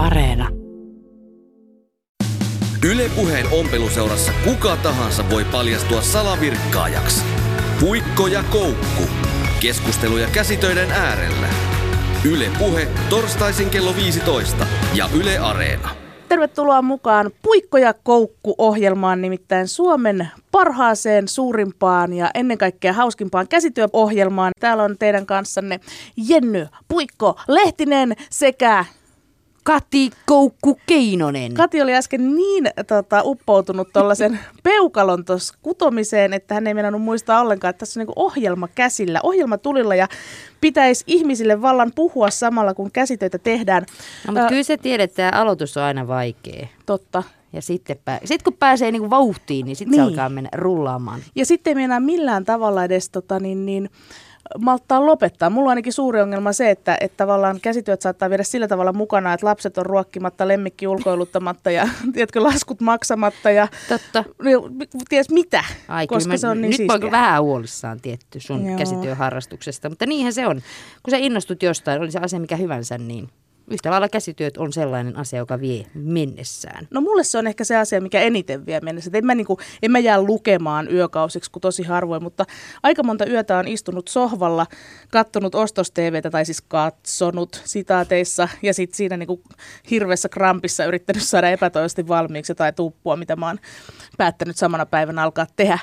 Areena. Ylepuheen ompeluseurassa kuka tahansa voi paljastua salavirkkaajaksi. Puikko ja koukku. Keskusteluja käsitöiden äärellä. Yle Puhe torstaisin kello 15 ja Yle Areena. Tervetuloa mukaan Puikko ja Koukku-ohjelmaan, nimittäin Suomen parhaaseen, suurimpaan ja ennen kaikkea hauskimpaan käsityöohjelmaan. Täällä on teidän kanssanne Jenny Puikko Lehtinen sekä Kati Koukku Keinonen. Kati oli äsken niin tota, uppoutunut tuollaisen peukalon tuossa kutomiseen, että hän ei meinannut muistaa ollenkaan, että tässä on niin ohjelma käsillä, ohjelma tulilla ja pitäisi ihmisille vallan puhua samalla, kun käsitöitä tehdään. No, mutta kyllä se tiedät, että tämä aloitus on aina vaikea. Totta. Ja sitten pää- sit kun pääsee niinku vauhtiin, niin sitten niin. se alkaa mennä rullaamaan. Ja sitten ei millään tavalla edes tota, niin, niin, malttaa lopettaa. Mulla on ainakin suuri ongelma se, että, että tavallaan käsityöt saattaa viedä sillä tavalla mukana, että lapset on ruokkimatta, lemmikki ulkoiluttamatta ja tiedätkö, laskut maksamatta ja Totta. ties mitä, Ai, koska mä, se on niin Nyt siistiä. mä vähän huolissaan tietty sun Joo. käsityöharrastuksesta, mutta niinhän se on. Kun sä innostut jostain, oli se asia mikä hyvänsä, niin yhtä lailla käsityöt on sellainen asia, joka vie mennessään. No mulle se on ehkä se asia, mikä eniten vie mennessä. En mä, niinku, en mä jää lukemaan yökausiksi kuin tosi harvoin, mutta aika monta yötä on istunut sohvalla, kattonut ostos tai siis katsonut sitaateissa ja sitten siinä niinku hirveässä krampissa yrittänyt saada epätoivoisesti valmiiksi tai tuppua, mitä mä oon päättänyt samana päivänä alkaa tehdä.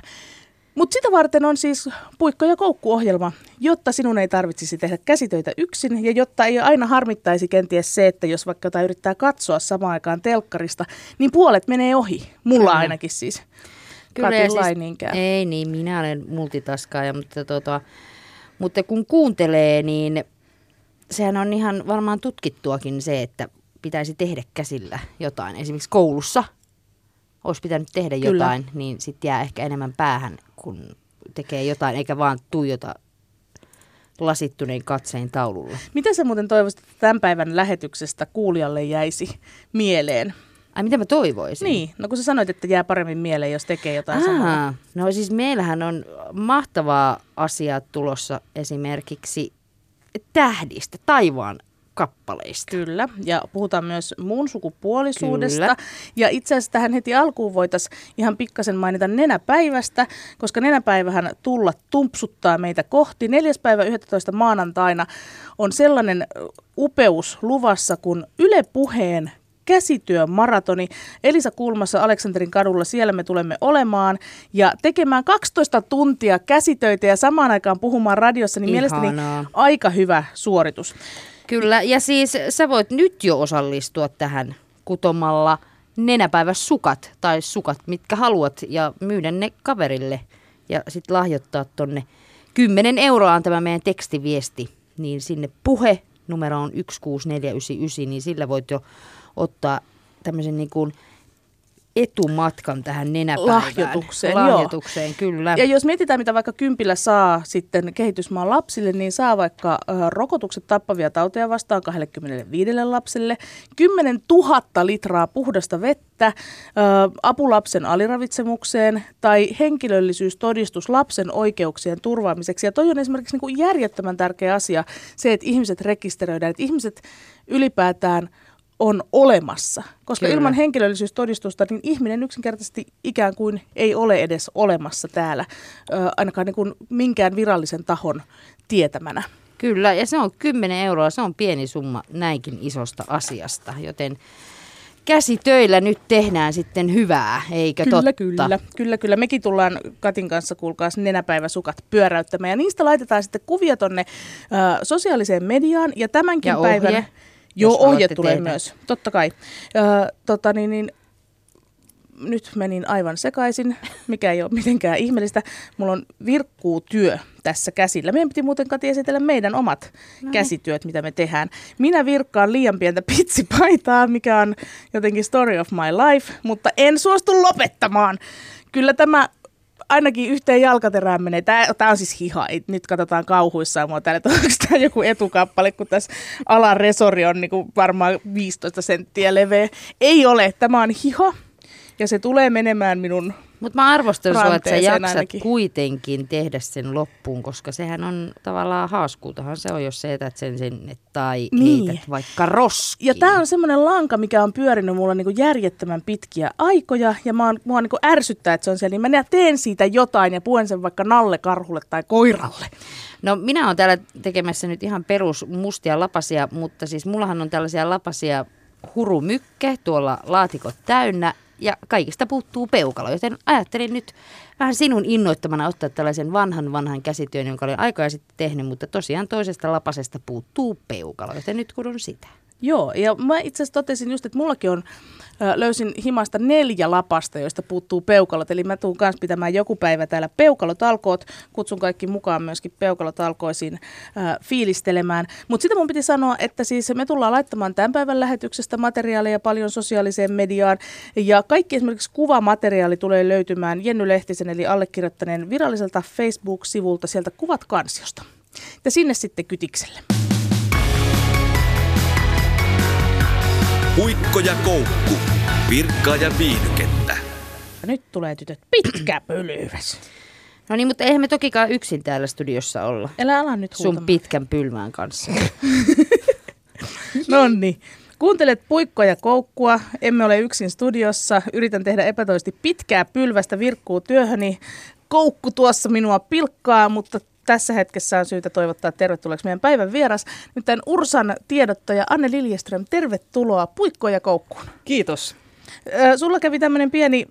Mutta sitä varten on siis Puikko ja Koukku-ohjelma, jotta sinun ei tarvitsisi tehdä käsitöitä yksin ja jotta ei aina harmittaisi kenties se, että jos vaikka jotain yrittää katsoa samaan aikaan telkkarista, niin puolet menee ohi. Mulla Kyllä. ainakin siis. Kyllä, Katilla ei niinkään. Ei niin, minä olen multitaskaaja, mutta, tota, mutta kun kuuntelee, niin sehän on ihan varmaan tutkittuakin se, että pitäisi tehdä käsillä jotain. Esimerkiksi koulussa olisi pitänyt tehdä Kyllä. jotain, niin sitten jää ehkä enemmän päähän, kun tekee jotain, eikä vaan tuijota lasittuneen katsein taululle. Mitä sä muuten toivoisit, että tämän päivän lähetyksestä kuulijalle jäisi mieleen? Ai mitä mä toivoisin? Niin, no kun sä sanoit, että jää paremmin mieleen, jos tekee jotain samaa. Aa, no siis meillähän on mahtavaa asiaa tulossa esimerkiksi tähdistä, taivaan kappaleista. Kyllä, ja puhutaan myös muun sukupuolisuudesta. Kyllä. Ja itse asiassa tähän heti alkuun voitaisiin ihan pikkasen mainita nenäpäivästä, koska nenäpäivähän tulla tumpsuttaa meitä kohti. Neljäs päivä 11. maanantaina on sellainen upeus luvassa kuin Yle Puheen käsityömaratoni. Elisa Kulmassa Aleksanterin kadulla, siellä me tulemme olemaan ja tekemään 12 tuntia käsitöitä ja samaan aikaan puhumaan radiossa, niin mielestäni Ihanaa. aika hyvä suoritus. Kyllä, ja siis sä voit nyt jo osallistua tähän kutomalla nenäpäiväsukat tai sukat, mitkä haluat, ja myydä ne kaverille ja sitten lahjoittaa tonne. 10 euroa on tämä meidän tekstiviesti, niin sinne puhe numero on 16499, niin sillä voit jo ottaa tämmöisen niin kuin etumatkan tähän nenäpäivään. Lahjoitukseen, joo. Lahjoitukseen, kyllä. Ja jos mietitään, mitä vaikka kympillä saa sitten kehitysmaan lapsille, niin saa vaikka ö, rokotukset tappavia tauteja vastaan 25 lapselle, 10 000 litraa puhdasta vettä, ö, apulapsen aliravitsemukseen tai henkilöllisyystodistus lapsen oikeuksien turvaamiseksi. Ja toi on esimerkiksi niin kuin järjettömän tärkeä asia, se, että ihmiset rekisteröidään, että ihmiset ylipäätään on olemassa. Koska Kyllä. ilman henkilöllisyystodistusta, niin ihminen yksinkertaisesti ikään kuin ei ole edes olemassa täällä, ö, ainakaan niin kuin minkään virallisen tahon tietämänä. Kyllä, ja se on 10 euroa, se on pieni summa näinkin isosta asiasta, joten käsitöillä nyt tehdään sitten hyvää, eikö Kyllä, totta? kyllä, kyllä, kyllä. Mekin tullaan Katin kanssa, kuulkaas, nenäpäiväsukat pyöräyttämään. Ja niistä laitetaan sitten kuvia tonne ö, sosiaaliseen mediaan. Ja tämänkin Ja ohje, päivän... Joo, ohje tulee tehdä. myös, totta kai. Ö, tota, niin, niin, nyt menin aivan sekaisin, mikä ei ole mitenkään ihmeellistä. Mulla on virkkuu työ tässä käsillä. Meidän piti muuten Kati esitellä meidän omat no käsityöt, mitä me tehdään. Minä virkkaan liian pientä pitsipaitaa, mikä on jotenkin story of my life, mutta en suostu lopettamaan. Kyllä tämä ainakin yhteen jalkaterään menee. Tämä, tämä on siis hiha. Nyt katsotaan kauhuissaan mua täällä, että onko tämä joku etukappale, kun tässä alaresori on niin kuin varmaan 15 senttiä leveä. Ei ole. Tämä on hiha. ja se tulee menemään minun Mutta mä arvostan sua, että sä jaksat ainakin. kuitenkin tehdä sen loppuun, koska sehän on tavallaan hauskuutahan se on, jos sä etät sen sinne tai Niin. heität vaikka roskiin. Ja tämä on semmoinen lanka, mikä on pyörinyt mulla niinku järjettömän pitkiä aikoja. Ja mä oon, mua niinku ärsyttää, että se on siellä. Niin mä teen siitä jotain ja puen sen vaikka Nalle Karhulle tai koiralle. No minä olen täällä tekemässä nyt ihan perus mustia lapasia, mutta siis mullahan on tällaisia lapasia hurumykke, tuolla laatikot täynnä ja kaikista puuttuu peukalo, joten ajattelin nyt vähän sinun innoittamana ottaa tällaisen vanhan vanhan käsityön, jonka olen aikaa sitten tehnyt, mutta tosiaan toisesta lapasesta puuttuu peukalo, joten nyt kudun sitä. Joo, ja mä itse asiassa totesin just, että mullakin on, löysin himasta neljä lapasta, joista puuttuu peukalot. Eli mä tuun kanssa pitämään joku päivä täällä peukalotalkoot. Kutsun kaikki mukaan myöskin peukalotalkoisiin ö, fiilistelemään. Mutta sitä mun piti sanoa, että siis me tullaan laittamaan tämän päivän lähetyksestä materiaalia paljon sosiaaliseen mediaan. Ja kaikki esimerkiksi kuvamateriaali tulee löytymään Jenny Lehtisen eli allekirjoittaneen viralliselta Facebook-sivulta sieltä kuvat kansiosta. Ja sinne sitten kytikselle. Puikko ja koukku. Virkkaa ja viihdykettä. Nyt tulee tytöt pitkä pölyväs. No niin, mutta eihän me tokikaan yksin täällä studiossa olla. Älä ala nyt Sun huutamaan. pitkän pylmään kanssa. Nonni. Kuuntelet puikkoa ja koukkua. Emme ole yksin studiossa. Yritän tehdä epätoisesti pitkää pylvästä virkkuu työhöni. Koukku tuossa minua pilkkaa, mutta tässä hetkessä on syytä toivottaa tervetulleeksi meidän päivän vieras. Nimittäin Ursan tiedottaja Anne Liljeström, tervetuloa puikkoon ja koukkuun. Kiitos. Sulla kävi tämmöinen pieni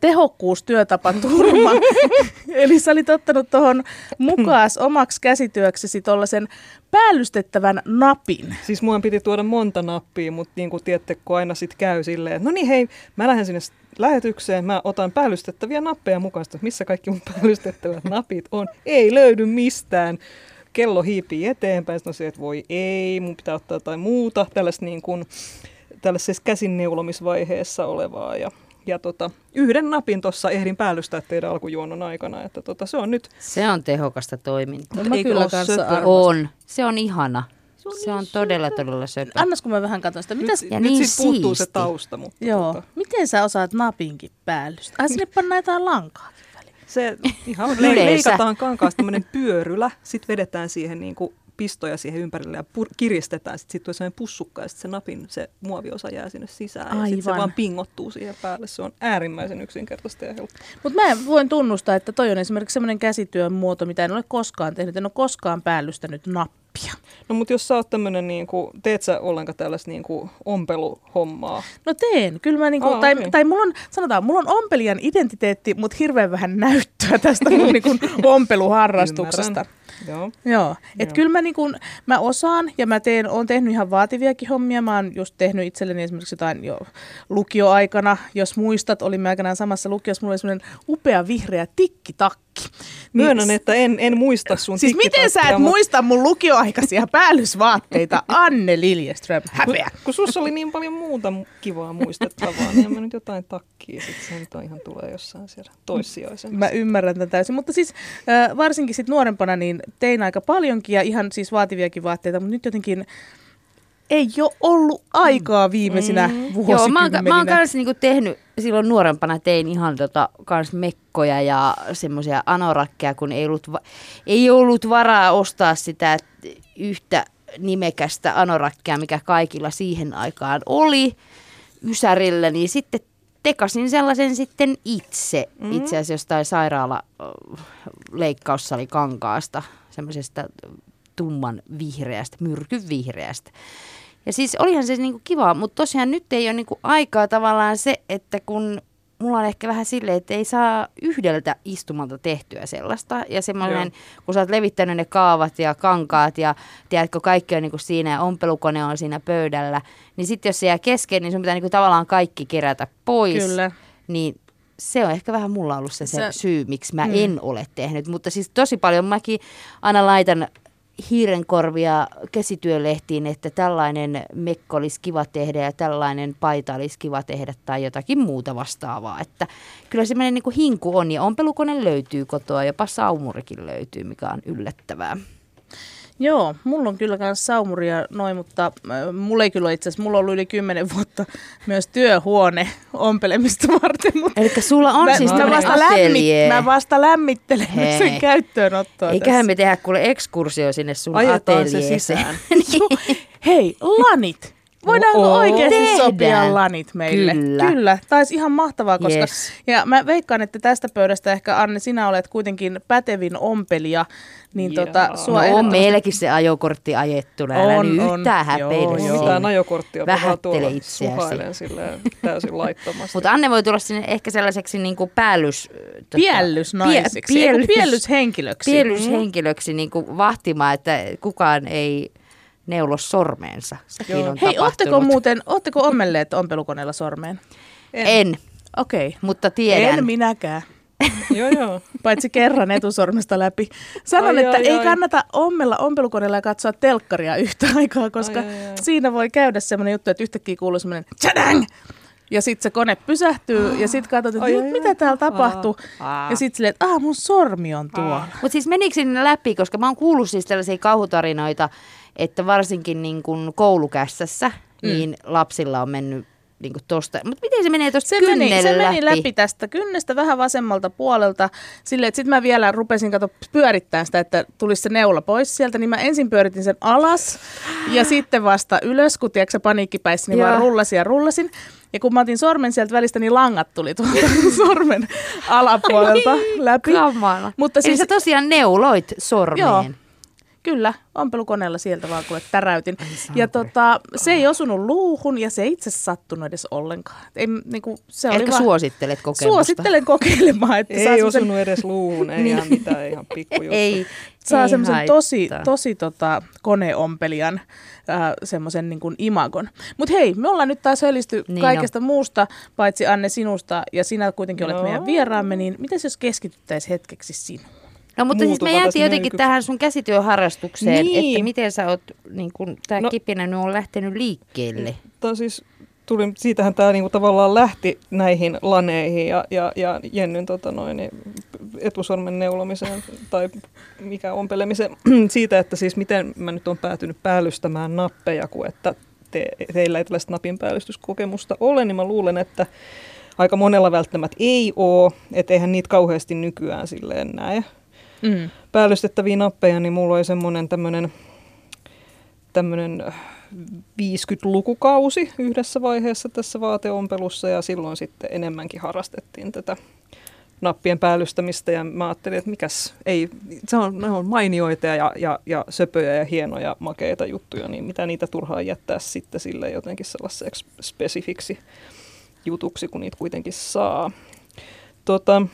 tehokkuustyötapaturma. Eli sä olit ottanut tuohon mukaas omaksi käsityöksesi tuollaisen päällystettävän napin. Siis muun piti tuoda monta nappia, mutta niin kuin tiedätte, kun aina sit käy silleen, että no niin hei, mä lähden sinne lähetykseen, mä otan päällystettäviä nappeja mukaan, että missä kaikki mun päällystettävät napit on. Ei löydy mistään. Kello hiipii eteenpäin, sitten on se, että voi ei, mun pitää ottaa jotain muuta, tällaista niin kuin, tällaisessa käsinneulomisvaiheessa olevaa. Ja, ja tota, yhden napin tuossa ehdin päällystää teidän alkujuonnon aikana, että tota, se on nyt Se on tehokasta toimintaa. Mä kyllä kanssa. On. Se on ihana. Se on todella, todella söpö. Annas kun mä vähän katson sitä. Mitäs, nyt, Ja nyt niin sit puuttuu se siisti. tausta, mutta Joo. tota, Miten sä osaat napinkin päällystää? Ai sinne pannaan jotain lankaa väliin. Se ihan leikataan kankaasta tämmöinen pyörylä, sitten vedetään siihen niin kuin pistoja siihen ympärille ja pur- kiristetään. Sitten sit tulee sellainen pussukka ja sitten se napin se muoviosa jää sinne sisään. Ja sitten se Aivan. vaan pingottuu siihen päälle. Se on äärimmäisen yksinkertaista ja helppoa. Mutta mä voin tunnustaa, että toi on esimerkiksi semmoinen käsityön muoto, mitä en ole koskaan tehnyt. En ole koskaan päällystänyt nappia. No mutta jos sä oot tämmöinen, niin kuin, teet sä ollenkaan tällaista niin kuin ompeluhommaa? No teen. Kyllä mä niinku, Aa, tai, okei. tai mulla on, sanotaan, mulla on ompelijan identiteetti, mutta hirveän vähän näyttöä tästä mun niinku ompeluharrastuksesta. Ymmärrän. Joo. Joo, et Joo. kyllä mä, niinku, mä osaan ja mä teen, oon tehnyt ihan vaativiakin hommia. Mä oon just tehnyt itselleni esimerkiksi jotain jo lukioaikana, jos muistat, olimme aikanaan samassa lukiossa, mulla oli semmoinen upea vihreä tikkitakki. Niin Myönnän, että en, en muista sun Siis miten sä et muista mun lukioaikaisia päällysvaatteita, Anne Liljeström, häpeä. Kun, kun sussa oli niin paljon muuta mu- kivaa muistettavaa, niin mä nyt jotain takkia, sit se nyt on ihan tulee jossain siellä toissijaisemmassa. Mä ymmärrän tätä täysin, mutta siis äh, varsinkin sit nuorempana niin tein aika paljonkin ja ihan siis vaativiakin vaatteita, mutta nyt jotenkin ei ole ollut aikaa viimeisinä mm. vuosikymmeninä. Joo, mä oon, mä oon niinku tehnyt, silloin nuorempana tein ihan tota, kans mekkoja ja semmoisia anorakkeja, kun ei ollut, va- ei ollut varaa ostaa sitä yhtä nimekästä anorakkia, mikä kaikilla siihen aikaan oli Ysärillä, niin sitten tekasin sellaisen sitten itse, mm. itse asiassa jostain sairaala leikkaussali kankaasta, semmoisesta tumman vihreästä, myrkyn vihreästä. Ja siis olihan se niinku kiva, mutta tosiaan nyt ei ole niinku aikaa tavallaan se, että kun mulla on ehkä vähän silleen, että ei saa yhdeltä istumalta tehtyä sellaista. Ja semmoinen, kun sä oot levittänyt ne kaavat ja kankaat ja tiedätkö, kaikki on niinku siinä ja ompelukone on siinä pöydällä, niin sitten jos se jää kesken, niin sun pitää niinku tavallaan kaikki kerätä pois. Kyllä. Niin se on ehkä vähän mulla ollut se, se Sä- syy, miksi mä Mm. en ole tehnyt. Mutta siis tosi paljon mäkin aina laitan hiirenkorvia käsityölehtiin, että tällainen mekko olisi kiva tehdä ja tällainen paita olisi kiva tehdä tai jotakin muuta vastaavaa. Että kyllä semmoinen niin hinku on ja ompelukone löytyy kotoa, jopa saumurikin löytyy, mikä on yllättävää. Joo, mulla on kyllä myös saumuria noin, mutta äh, mulla ei kyllä itse asiassa, mulla on ollut yli kymmenen vuotta myös työhuone ompelemista varten. Mutta Eli sulla on mä, siis mä, vasta lämmit, mä vasta lämmittelen Hei. sen käyttöönottoa Eiköhän tässä. me tehdä kuule ekskursio sinne sun Ajetaan se ateljeeseen. sisään. Su- Hei, lanit! Voidaanko Oo. oikeasti Tehdään. sopia lanit meille? Kyllä. Kyllä. Tämä olisi ihan mahtavaa, koska... Yes. Ja mä veikkaan, että tästä pöydästä ehkä, Anne, sinä olet kuitenkin pätevin ompelija, niin Jaa. tota, No, sua No on ehdottomasti- meilläkin se ajokortti ajettuna, älä On, nyt on. yhtään häpeile siinä. Mitään ajokorttia, Vähättele itseäsi. suhailen täysin laittomasti. Mutta Anne voi tulla sinne ehkä sellaiseksi niin kuin päällys... Tota, Piellysnaiseksi, pie- piellys- piellyshenkilöksi. Piellyshenkilöksi niin kuin vahtimaan, että kukaan ei neulo sormeensa. Sekin Joo. on Hei, ootteko muuten, ootteko ommelleet ompelukoneella sormeen? En, Okei. Okay. mutta tiedän. En minäkään. Joo, joo. Paitsi kerran etusormesta läpi. Sanon, Ai, että ai, ei ai. kannata ommella ompelukoneella ja katsoa telkkaria yhtä aikaa, koska Ai, ai, ai. siinä voi käydä semmoinen juttu, että yhtäkkiä kuuluu semmoinen tsadang! Ja sitten se kone pysähtyy ja sitten katsot, että Ai, ai, mitä täällä tapahtuu. Aa. Ja sitten silleen, että ah, mun sormi on tuolla. Mutta siis menikö sinne läpi, koska mä oon kuullut siis tällaisia kauhutarinoita, että varsinkin niin kuin koulukässässä, mm. niin lapsilla on mennyt niin kuin tosta. Mutta miten se menee tuosta Se meni, kynnelle se läpi? meni läpi tästä kynnestä vähän vasemmalta puolelta. Silleen, että sitten mä vielä rupesin kato pyörittämään sitä, että tulisi se neula pois sieltä. Niin mä ensin pyöritin sen alas ja sitten vasta ylös, kun tiedätkö, paniikkipäissä, niin Joo. vaan rullasin ja rullasin. Ja kun mä otin sormen sieltä välistä, niin langat tuli tuolta sormen alapuolelta läpi. Kamala. Mutta Eli siis, sä tosiaan neuloit sormeen. Joo. Kyllä, ompelukoneella sieltä vaan kuule täräytin. Ja tota, se ei osunut luuhun ja se ei itse sattunut edes ollenkaan. Ei, niinku, se oli vaan... suosittelet kokemusta? Suosittelen kokeilemaan, että saa Ei semmosen, osunut edes luuhun, ei ihan mitään, ihan pikkujuttu. Ei, saa semmoisen tosi, tosi tota, koneompelijan äh, semmoisen niin imagon. Mutta hei, me ollaan nyt taas hölisty Niin niin on. kaikesta muusta, paitsi Anne sinusta, ja sinä kuitenkin olet No. meidän vieraamme, niin miten jos keskityttäisiin hetkeksi sinuun? No mutta siis me jäätiin jotenkin möykyksi. tähän sun käsityöharrastukseen, Niin. että miten sä oot, niin kun tää no. Kipinä nyt on lähtenyt liikkeelle. Tää on siis, tuli, siitähän tämä niinku tavallaan lähti näihin laneihin ja, ja, ja Jennyn tota noin, niin etusormen neulomiseen tai mikä ompelemiseen siitä, että siis miten mä nyt on päätynyt päällystämään nappeja, kun että te, teillä ei tällaista napin päällystyskokemusta ole, niin mä luulen, että aika monella välttämättä ei ole, että eihän niitä kauheasti nykyään silleen näe Mm. päällystettäviä nappeja, niin mulla oli semmoinen tämmöinen tämmöinen 50-lukukausi yhdessä vaiheessa tässä vaateompelussa ja silloin sitten enemmänkin harrastettiin tätä nappien päällystämistä ja mä ajattelin, että mikäs, ei, se on, ne on mainioita ja, ja, ja söpöjä ja hienoja makeita juttuja, niin mitä niitä turhaan jättää sitten sille jotenkin sellaiseksi spesifiksi jutuksi, kun niitä kuitenkin saa. Tota, Niin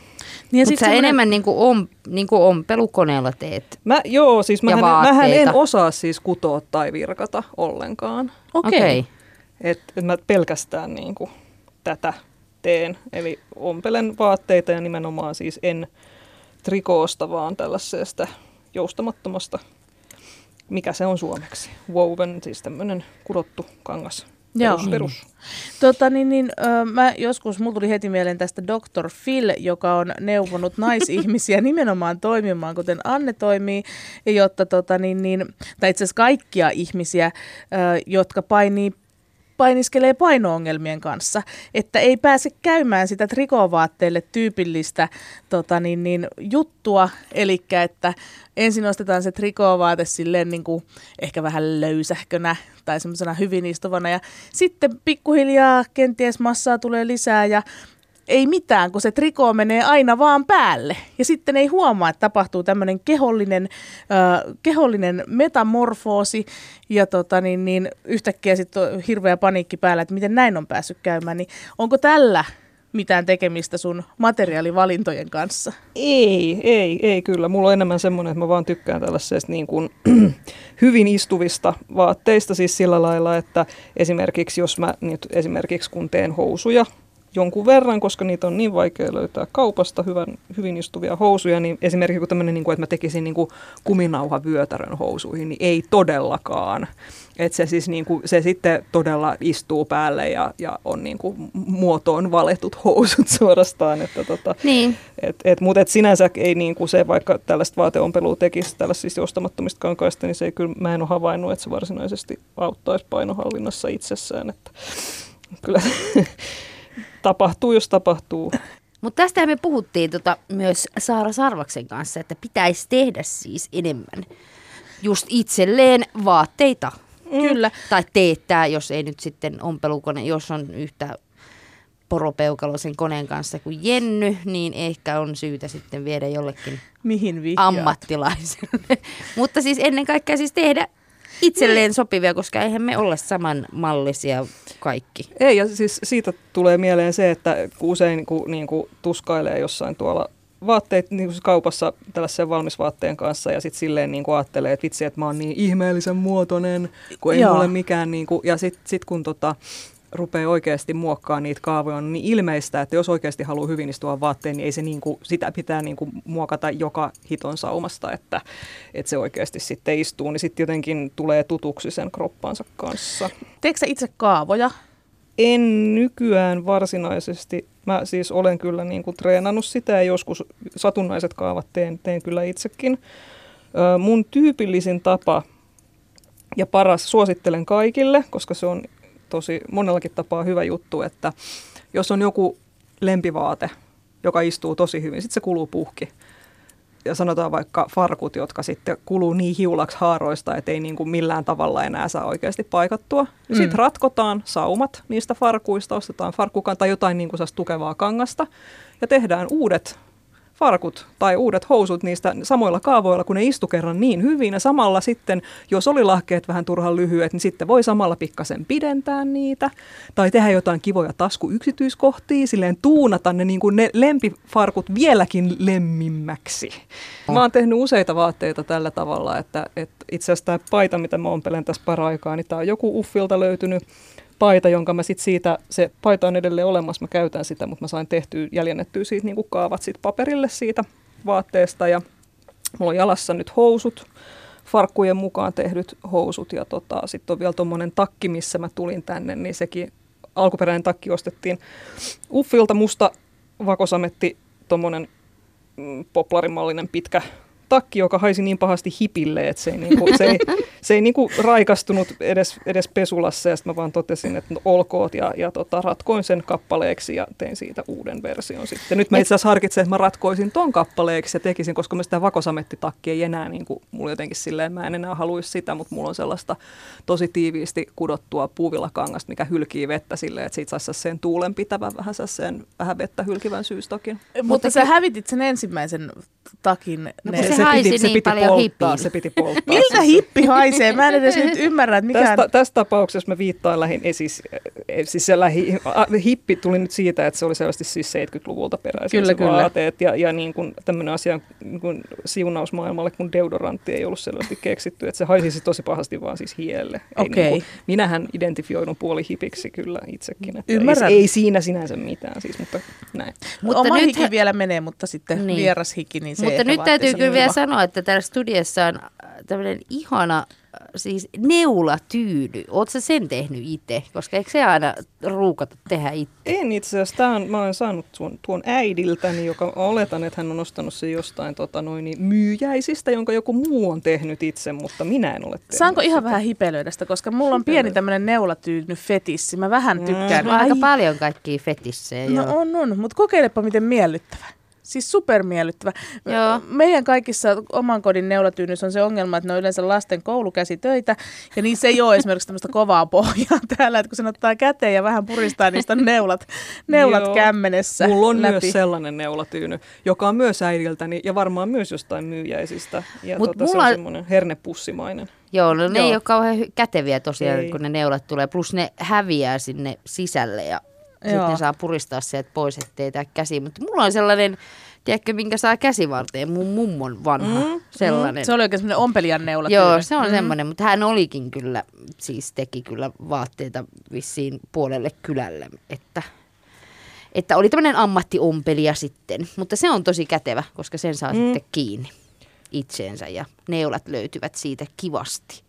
Mutta sit sä semmonen- enemmän niin kuin om, niin kuin ompelukoneella teet. Mä, joo, siis mähän, mähän en osaa siis kutoa tai virkata ollenkaan. Okei. Okay. Et, et mä pelkästään niin kuin, tätä teen. Eli ompelen vaatteita ja nimenomaan siis en trikoosta, vaan tällaisesta joustamattomasta, mikä se on suomeksi, woven, siis tämmöinen kudottu kangas. Joo. Perus, perus. Tota, niin, niin, ö, mä joskus, mulla tuli heti mieleen tästä Dr. Phil, joka on neuvonut naisihmisiä nimenomaan toimimaan, kuten Anne toimii, jotta, tota, niin, niin, tai itse asiassa kaikkia ihmisiä, ö, jotka painii painiskelee paino-ongelmien kanssa, että ei pääse käymään sitä trikovaatteille tyypillistä tota, niin, niin, juttua, eli että ensin ostetaan se trikovaate silleen niin kuin ehkä vähän löysähkönä tai semmoisena hyvin istuvana ja sitten pikkuhiljaa kenties massaa tulee lisää ja ei mitään, kun se trikoo menee aina vaan päälle. Ja sitten ei huomaa, että tapahtuu tämmöinen kehollinen, äh, kehollinen metamorfoosi ja tota, niin, niin, yhtäkkiä sitten on hirveä paniikki päällä, että miten näin on päässyt käymään. Niin onko tällä mitään tekemistä sun materiaalivalintojen kanssa? Ei, ei, ei kyllä. Mulla on enemmän semmoinen, että mä vaan tykkään tällaisesta niin kuin hyvin istuvista vaatteista siis sillä lailla, että esimerkiksi jos mä nyt esimerkiksi kun teen housuja, jonkun verran, koska niitä on niin vaikea löytää kaupasta hyvän, hyvin istuvia housuja, niin esimerkiksi tämmöinen, niin kuin, että mä tekisin niin kuin kuminauha vyötärön housuihin, niin ei todellakaan. Että se siis niin kuin, se sitten todella istuu päälle ja, ja on niin kuin muotoon valetut housut suorastaan. Että tota, Niin. et, et, Mutta et sinänsä ei niin kuin se, vaikka tällaista vaateompelua tekisi tällaisista joustamattomista kankaista, niin se ei kyllä, mä en ole havainnut, että se varsinaisesti auttaisi painohallinnassa itsessään. Että kyllä tapahtuu, jos tapahtuu. Mutta tästä me puhuttiin tota, myös Saara Sarvaksen kanssa, että pitäisi tehdä siis enemmän just itselleen vaatteita. Kyllä. Tai teettää, jos ei nyt sitten ompelukone, jos on yhtä poropeukalo sen koneen kanssa kuin Jenny, niin ehkä on syytä sitten viedä jollekin Mihin vihjaat? ammattilaiselle. Mutta siis ennen kaikkea siis tehdä itselleen sopivia, koska eihän me olla samanmallisia kaikki. Ei, ja siis siitä tulee mieleen se, että usein kun, niin kuin tuskailee jossain tuolla vaatteet niin kuin kaupassa tällaisen valmisvaatteen kanssa ja sitten silleen niin kuin ajattelee, että vitsi, että mä oon niin ihmeellisen muotoinen, kun ei mulle mikään, niin kuin, ja sitten sit kun tota, rupeaa oikeasti muokkaa niitä kaavoja, on niin ilmeistä, että jos oikeasti haluaa hyvin istua vaatteen, niin ei se niin kuin, sitä pitää niin kuin muokata joka hiton saumasta, että, että se oikeasti sitten istuu, niin sitten jotenkin tulee tutuksi sen kroppansa kanssa. Teekö sä itse kaavoja? En nykyään varsinaisesti. Mä siis olen kyllä niin kuin treenannut sitä ja joskus satunnaiset kaavat teen, teen kyllä itsekin. Mun tyypillisin tapa ja paras suosittelen kaikille, koska se on tosi monellakin tapaa hyvä juttu, että jos on joku lempivaate, joka istuu tosi hyvin, sitten se kuluu puhki. Ja sanotaan vaikka farkut, jotka sitten kuluu niin hiulaksi haaroista, että ei niin kuin millään tavalla enää saa oikeasti paikattua. Mm. Sitten ratkotaan saumat niistä farkuista, ostetaan farkkukan tai jotain niin kuin tukevaa kangasta ja tehdään uudet farkut tai uudet housut niistä samoilla kaavoilla, kun ne istu kerran niin hyvin. Ja samalla sitten, jos oli lahkeet vähän turhan lyhyet, niin sitten voi samalla pikkasen pidentää niitä. Tai tehdä jotain kivoja taskuyksityiskohtia, silleen tuunata ne, niin kuin ne lempifarkut vieläkin lemmimmäksi. Mä oon tehnyt useita vaatteita tällä tavalla, että, että itse asiassa tämä paita, mitä mä ompelen tässä paraikaa, niin tämä on joku Uffilta löytynyt paita, jonka mä sit siitä, se paita on edelleen olemassa, mä käytän sitä, mutta mä sain tehtyä, jäljennettyä siitä niin kaavat sit paperille siitä vaatteesta. Ja mulla on jalassa nyt housut, farkkujen mukaan tehdyt housut. Ja tota, sitten on vielä tuommoinen takki, missä mä tulin tänne, niin sekin alkuperäinen takki ostettiin Uffilta. Musta vakosametti, tuommoinen mm, poplarimallinen pitkä takki, joka haisi niin pahasti hipille, että se ei, niinku, se ei, se ei niinku raikastunut edes, edes pesulassa ja sitten mä vaan totesin, että no, olkoot ja, ja tota, ratkoin sen kappaleeksi ja tein siitä uuden version sitten. Nyt mä itse asiassa harkitsen, että mä ratkoisin ton kappaleeksi ja tekisin, koska mä sitä vakosamettitakkia ei enää, niin kuin, mulla jotenkin silleen, mä en enää haluaisi sitä, mutta mulla on sellaista tosi tiiviisti kudottua puuvillakangasta, mikä hylkii vettä silleen, että siitä saisi sen tuulen pitävän vähän sen vähän vettä hylkivän syystokin. Mutta, Mutta sä hävitit sen ensimmäisen takin. No, ne- kun se haisi niin paljon polttaa, hippiin. se piti polttaa. Miltä se- hippi haisee? Mä en edes nyt ymmärrä, että mikä Tästä, tässä tapauksessa mä viittaan lähin, ei siis, eh, siis se lähi, hippi tuli nyt siitä, että se oli selvästi siis 70-luvulta peräisin Kyllä, se kyllä. vaateet ja, ja niin kuin tämmöinen asia niin kuin siunausmaailmalle, kun deodorantti ei ollut selvästi keksitty, että se haisisi tosi pahasti vaan siis hielle. Ei Okei. Niin kuin, minähän identifioidun puoli hipiksi kyllä itsekin, että Ymmärrän. ei, ei, siinä sinänsä mitään siis, mutta näin. Mutta Oma nyt hiki vielä menee, mutta sitten Niin. niin. vieras hiki, niin se Mutta ehkä nyt täytyy kyllä hyvä. sanoa, että täällä studiossa on tämmöinen ihana äh, siis neulatyyny. Oletko sen tehnyt itse? Koska eikö se aina ruukata tehdä itse? En itse asiassa. Tämä on, mä olen saanut tuon, tuon äidiltäni, joka oletan, että hän on ostanut sen jostain tota, noin, niin myyjäisistä, jonka joku muu on tehnyt itse, mutta minä en ole tehnyt Saanko ihan sitä. vähän hipelöidä sitä, koska mulla on pieni Hipelöidä. tämmöinen neulatyyny fetissi. Mä vähän tykkään. Sulla on aika Ai, paljon kaikkia fetissejä. No joo. on, on. Mutta kokeilepa miten miellyttävä. Siis supermiellyttävä. Joo. Meidän kaikissa oman kodin neulatyynyssä on se ongelma, että ne on yleensä lasten koulukäsitöitä, ja niissä ei ole esimerkiksi tämmöistä kovaa pohjaa täällä, että kun sen ottaa käteen ja vähän puristaa niistä neulat, neulat Joo. kämmenessä Mulla on läpi. myös sellainen neulatyyny, joka on myös äidiltäni ja varmaan myös jostain myyjäisistä. Ja Mut tota, se mulla- on semmoinen hernepussimainen. Joo, no ne Joo. ei ole kauhean käteviä tosiaan, Ei. kun ne neulat tulee. Plus ne häviää sinne sisälle ja Sitten saa puristaa sieltä pois, ettei tää käsi. Mutta mulla on sellainen, tiedätkö, minkä saa käsivarteen, mun mummon vanha Mm, sellainen. Se oli oikein semmoinen ompelijan neulatyyny. Joo, se on mm. semmoinen, mutta hän olikin kyllä, siis teki kyllä vaatteita vissiin puolelle kylälle, että että oli tämmöinen ammattiompelija sitten. Mutta se on tosi kätevä, koska sen saa mm. sitten kiinni itseensä ja neulat löytyvät siitä kivasti.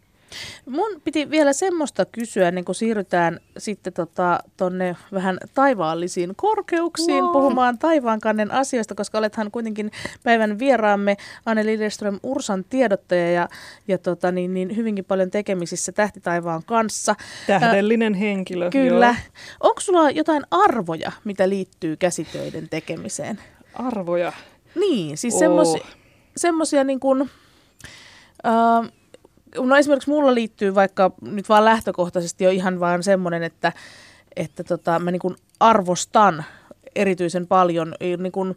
Mun piti vielä semmoista kysyä, niin kun siirrytään sitten tota, tonne vähän taivaallisiin korkeuksiin wow. puhumaan taivaankannen asioista, koska olethan kuitenkin päivän vieraamme Anne Lilleström Ursan tiedottaja ja, ja tota, niin, niin hyvinkin paljon tekemisissä Tähtitaivaan kanssa. Tähdellinen äh, henkilö. Kyllä. Onko sulla jotain arvoja, mitä liittyy käsitöiden tekemiseen? Arvoja? Niin, siis oh. semmoisia niin kuin... Uh, no esimerkiksi mulla liittyy vaikka nyt vaan lähtökohtaisesti jo ihan vaan semmoinen, että, että tota, mä niin kuin arvostan erityisen paljon niin kuin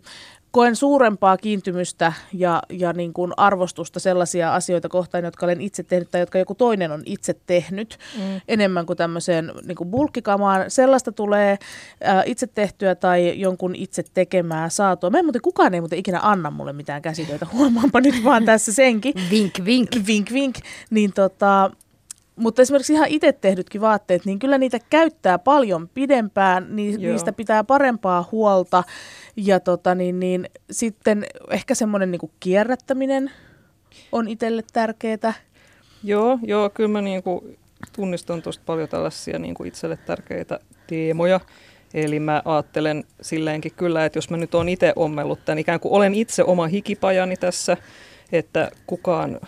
koen suurempaa kiintymystä ja, ja niin kuin arvostusta sellaisia asioita kohtaan, jotka olen itse tehnyt tai jotka joku toinen on itse tehnyt mm. enemmän kuin tämmöiseen niin kuin bulkkikamaan. Sellaista tulee ää, itse tehtyä tai jonkun itse tekemää saatua. Mä en muuten, kukaan ei muuten ikinä anna mulle mitään käsitöitä. Huomaanpa nyt vaan tässä senkin. Vink, vink. Vink, vink. Niin tota, mutta esimerkiksi ihan itse tehdytkin vaatteet, niin kyllä niitä käyttää paljon pidempään, niin Joo. niistä pitää parempaa huolta. Ja tota, niin, niin, sitten ehkä semmoinen niin kierrättäminen on itselle tärkeää. Joo, joo, kyllä mä niin kuin tunnistan tuosta paljon tällaisia niin kuin itselle tärkeitä teemoja. Eli mä ajattelen silleenkin kyllä, että jos mä nyt oon itse ommellut tämän, ikään kuin olen itse oma hikipajani tässä, että kukaan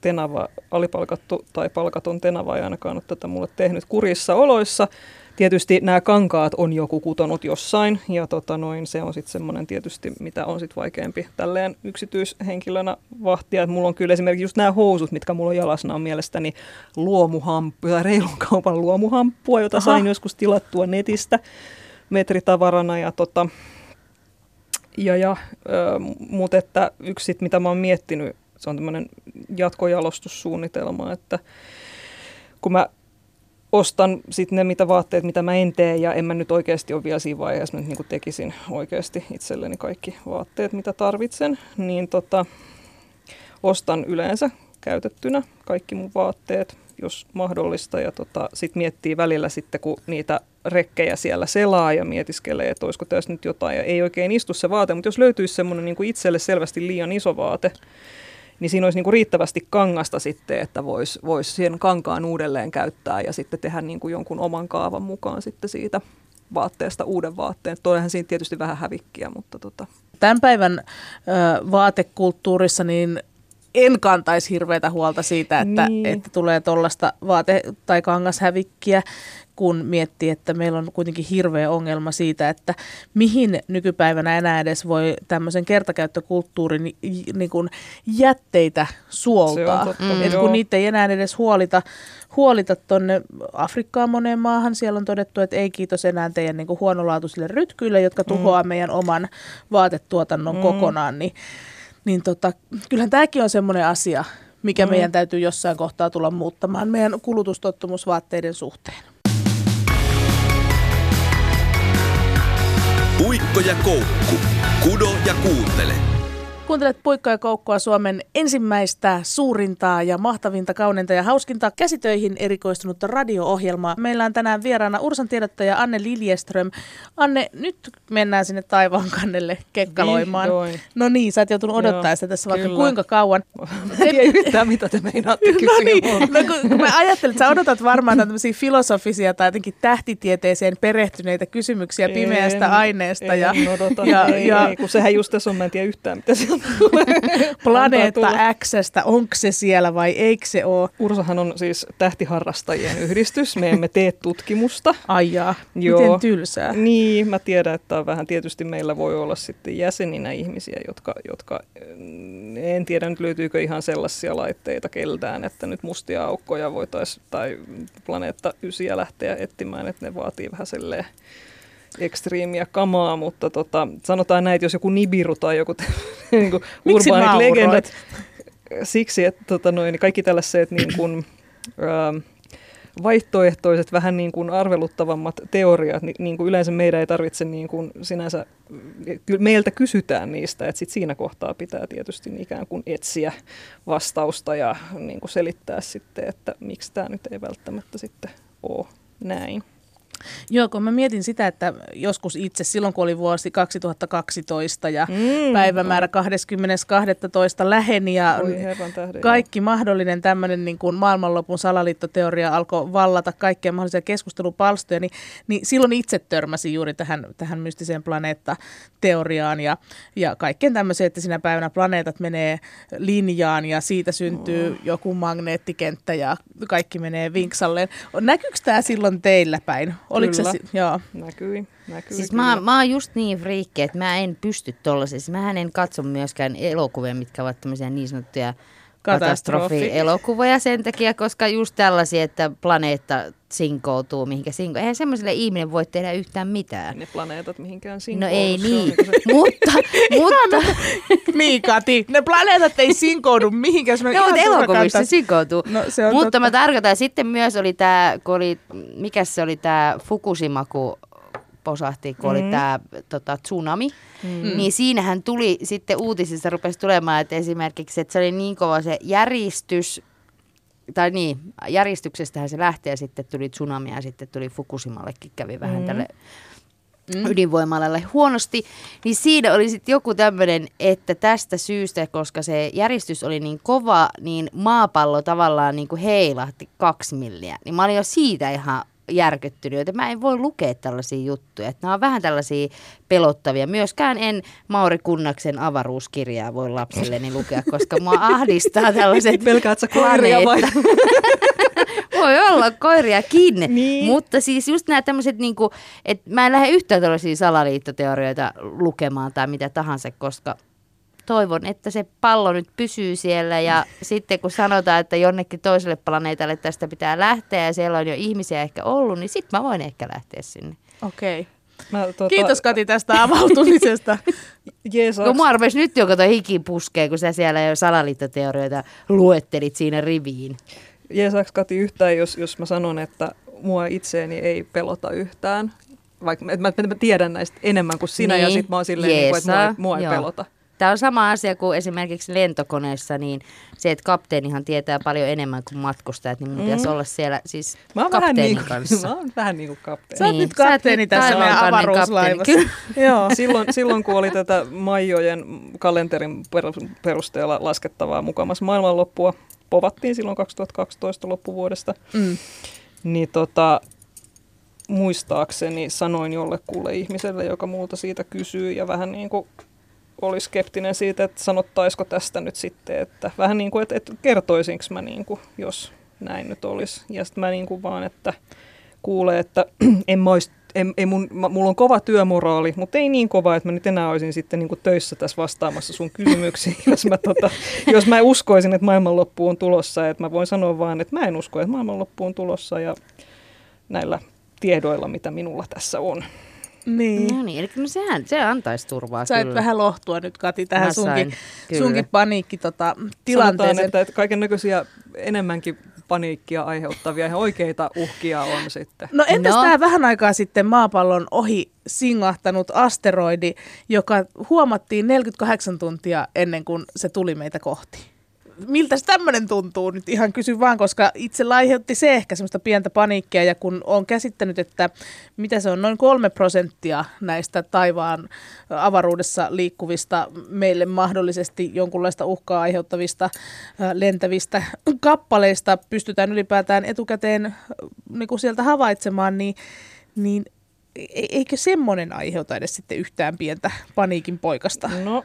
tenava, alipalkattu tai palkaton tenava ei ainakaan ole tätä mulle tehnyt kurissa oloissa. Tietysti nämä kankaat on joku kutonut jossain ja tota noin, se on sitten semmoinen tietysti, mitä on sitten vaikeampi tälleen yksityishenkilönä vahtia. Et mulla on kyllä esimerkiksi just nämä housut, mitkä mulla on jalasna on mielestäni luomuhamppu tai reilun kaupan luomuhamppua, jota Aha. sain joskus tilattua netistä metritavarana ja tota, ja, ja, mutta että yksi sit, mitä mä oon miettinyt se on tämmöinen jatkojalostussuunnitelma, että kun mä ostan sitten ne mitä vaatteet, mitä mä en tee, ja en mä nyt oikeasti ole vielä siinä vaiheessa, että niin tekisin oikeasti itselleni kaikki vaatteet, mitä tarvitsen, niin tota, ostan yleensä käytettynä kaikki mun vaatteet, jos mahdollista, ja tota, sitten miettii välillä sitten, kun niitä rekkejä siellä selaa ja mietiskelee, että olisiko tässä nyt jotain, ja ei oikein istu se vaate, mutta jos löytyisi semmoinen niin itselle selvästi liian iso vaate, niin siinä olisi niin kuin riittävästi kangasta sitten, että voisi vois siihen kankaan uudelleen käyttää ja sitten tehdä niin kuin jonkun oman kaavan mukaan sitten siitä vaatteesta uuden vaatteen. Toihan siinä tietysti vähän hävikkiä, mutta tota. Tämän päivän ö, vaatekulttuurissa niin en kantaisi hirveätä huolta siitä, että, niin. että tulee tuollaista vaate- tai kangashävikkiä kun miettii, että meillä on kuitenkin hirveä ongelma siitä, että mihin nykypäivänä enää edes voi tämmöisen kertakäyttökulttuurin niin kuin jätteitä suoltaa. Mm. Et kun niitä ei enää edes huolita, huolita tuonne Afrikkaan moneen maahan. Siellä on todettu, että ei kiitos enää teidän niin kuin huonolaatuisille rytkyille, jotka mm. tuhoaa mm. meidän oman vaatetuotannon mm. kokonaan. Niin, niin tota, kyllähän tämäkin on semmoinen asia, mikä mm. meidän täytyy jossain kohtaa tulla muuttamaan meidän kulutustottumusvaatteiden suhteen. Puikko ja koukku. Kudo ja kuuntele. Kuuntelet Puikko ja Koukkua Suomen ensimmäistä suurintaa ja mahtavinta, kauneinta ja hauskinta käsitöihin erikoistunutta radio-ohjelmaa. Meillä on tänään vieraana Ursan tiedottaja Anne Liljeström. Anne, nyt mennään sinne taivaan kannelle kekkaloimaan. Vihdoin. No niin, sä oot joutunut odottaa sitä tässä vaikka kuinka kauan. Mä en tiedä yhtään, mitä te meinaatte kysyä. no niin, no, kun, kun mä ajattelin, että sä odotat varmaan tämmöisiä filosofisia tai jotenkin tähtitieteeseen perehtyneitä kysymyksiä en, pimeästä aineesta. En, ja, odota, ja, ei, ja, ei, kun sehän just tässä on, mä en tiedä yhtään, mitä sieltä Planeetta Xstä, onko se siellä vai eikö se ole? Ursahan on siis tähtiharrastajien yhdistys, me emme tee tutkimusta. Ai jaa, Joo. miten tylsää. Niin, mä tiedän, että on vähän tietysti meillä voi olla sitten jäseninä ihmisiä, jotka, jotka en tiedä nyt löytyykö ihan sellaisia laitteita keltään, että nyt mustia aukkoja voitaisiin tai planeetta ysiä lähteä etsimään, että ne vaatii vähän silleen ekstriimiä kamaa, mutta tota, sanotaan näin, että jos joku Nibiru tai joku niin kuin urbaanit legendat, siksi, että tota noin, niin kaikki tällaiset niin kuin, äh, vaihtoehtoiset, vähän niin kuin arveluttavammat teoriat, niin, niin kuin yleensä meidän ei tarvitse niin kuin sinänsä, meiltä kysytään niistä, että sit siinä kohtaa pitää tietysti ikään kuin etsiä vastausta ja niin kuin selittää sitten, että miksi tämä nyt ei välttämättä sitten ole näin. Joo, kun mä mietin sitä, että joskus itse silloin, kun oli vuosi 2012 ja mm, päivämäärä 20.12. läheni ja tähden, kaikki mahdollinen tämmöinen niin kuin maailmanlopun salaliittoteoria alkoi vallata kaikkia mahdollisia keskustelupalstoja, niin, niin silloin itse törmäsin juuri tähän, tähän mystiseen planeettateoriaan ja, ja kaikkeen tämmöiseen, että sinä päivänä planeetat menee linjaan ja siitä syntyy mm. joku magneettikenttä ja kaikki menee vinksalleen. Näkyykö tämä silloin teillä päin? Oliko Kyllä. se, joo. Näkyi. näkyi Siis kyllä. mä, mä oon just niin friikki, että mä en pysty tollaisessa. Mä en katso myöskään elokuvia, mitkä ovat tämmöisiä niin sanottuja Katastrofi. katastrofi-elokuvia sen takia, koska just tällaisia, että planeetta sinkoutuu mihinkä sinko. Eihän semmoiselle ihminen voi tehdä yhtään mitään. Ne planeetat mihinkään No sinkoudu, ei niin, se- mutta, mutta, Niin, Kati. Ne planeetat ei sinkoudu mihinkään. Ihan turha elokuvissa, se sinkoutuu. No, se on Mutta totta. mä tarkoitan, sitten myös oli tämä, kun oli, mikä se oli tämä Fukushima, kun posahti, kun oli tämä tota, tsunami, mm. niin siinähän tuli sitten uutisissa rupesi tulemaan, että esimerkiksi, että se oli niin kova se järjestys, tai niin, järjestyksestähän se lähti ja sitten tuli tsunami ja sitten tuli Fukushimallekin kävi vähän mm. tälle ydinvoimalalle huonosti, niin siinä oli sitten joku tämmöinen, että tästä syystä, koska se järjestys oli niin kova, niin maapallo tavallaan niin kuin heilahti kaksi milliä. Niin mä olin jo siitä ihan järkyttynyt, että mä en voi lukea tällaisia juttuja. Että nämä on vähän tällaisia pelottavia. Myöskään en Mauri Kunnaksen avaruuskirjaa voi lapselleni lukea, koska mua ahdistaa tällaiset Pelkäät sä koiria vai? Voi olla koiriakin, Niin. mutta siis just nämä tämmöiset, niinku, että mä en lähde yhtään tällaisia salaliittoteorioita lukemaan tai mitä tahansa, koska toivon, että se pallo nyt pysyy siellä ja sitten kun sanotaan, että jonnekin toiselle planeetalle tästä pitää lähteä ja siellä on jo ihmisiä ehkä ollut, niin sitten mä voin ehkä lähteä sinne. Okei. Mä, tota, Kiitos Kati tästä avautumisesta. Jeesaks, Kun mua nyt jo kato hiki puskee, kun sä siellä jo salaliittoteorioita luettelit siinä riviin. jeesaks Kati yhtään, jos, jos mä sanon, että mua itseeni ei pelota yhtään. Vaikka mä, mä, mä tiedän näistä enemmän kuin sinä ja Niin, sit mä oon silleen, niin kuin, että mua, mua ei joo. pelota. Tämä on sama asia kuin esimerkiksi lentokoneessa, niin se, että kapteenihan tietää paljon enemmän kuin matkustajat, niin mun mm. pitäisi olla siellä siis Mä oon vähän kapteenin niin kuin, kanssa. mä oon vähän niin kuin kapteeni. Sä oot Niin, nyt sä kapteeni nyt tässä meidän avaruuslaivassa. Joo. Silloin, silloin kun oli tätä Maijojen kalenterin per- perusteella laskettavaa mukamassa maailmanloppua, povattiin silloin 2012 loppuvuodesta, Mm. niin tota, muistaakseni sanoin jollekulle ihmiselle, joka multa siitä kysyy ja vähän niin kuin oli skeptinen siitä, että sanottaisiko tästä nyt sitten, että vähän niin kuin, että, että kertoisinko mä niin kuin, jos näin nyt olisi. Ja sitten mä niin kuin vaan, että kuulee, että en mä ois, en, ei mun, mä, mulla on kova työmoraali, mutta ei niin kova, että mä nyt enää olisin sitten niin kuin töissä tässä vastaamassa sun kysymyksiin, jos mä, tota, jos mä uskoisin, että maailmanloppu on tulossa. Että mä voin sanoa vaan, että mä en usko, että maailmanloppu on tulossa ja näillä tiedoilla, mitä minulla tässä on. Niin. No niin, eli no sehän, se antaisi turvaa Sait kyllä. vähän lohtua nyt Kati tähän Mä sunkin, sain, sunkin paniikki tota, Sanotaan, tilanteeseen. että, että kaiken näköisiä enemmänkin paniikkia aiheuttavia ja oikeita uhkia on sitten. No entäs no. tämä vähän aikaa sitten maapallon ohi singahtanut asteroidi, joka huomattiin 48 tuntia ennen kuin se tuli meitä kohti? Miltä tämmöinen tuntuu nyt ihan kysyn vaan, koska itse aiheutti se ehkä semmoista pientä paniikkia ja kun on käsittänyt, että mitä se on, noin kolme prosenttia näistä taivaan avaruudessa liikkuvista meille mahdollisesti jonkunlaista uhkaa aiheuttavista lentävistä kappaleista pystytään ylipäätään etukäteen niin kuin sieltä havaitsemaan, niin, niin e- eikö semmoinen aiheuta edes sitten yhtään pientä paniikin poikasta? No,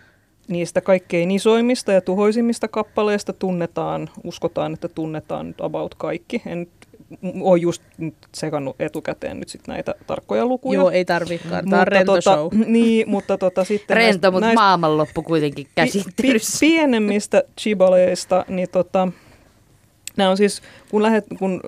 niistä kaikkein isoimmista ja tuhoisimmista kappaleista tunnetaan, uskotaan, että tunnetaan nyt about kaikki. En ole just nyt sekannut etukäteen nyt sit näitä tarkkoja lukuja. Joo, ei tarvikaan. Tämä on rento tota, show. Niin, mutta tota, sitten Rento, mutta näistä- maailmanloppu kuitenkin pi- käsittelyssä. Pi- pienemmistä chibaleista, niin tota, nämä on siis, kun, lähet, kun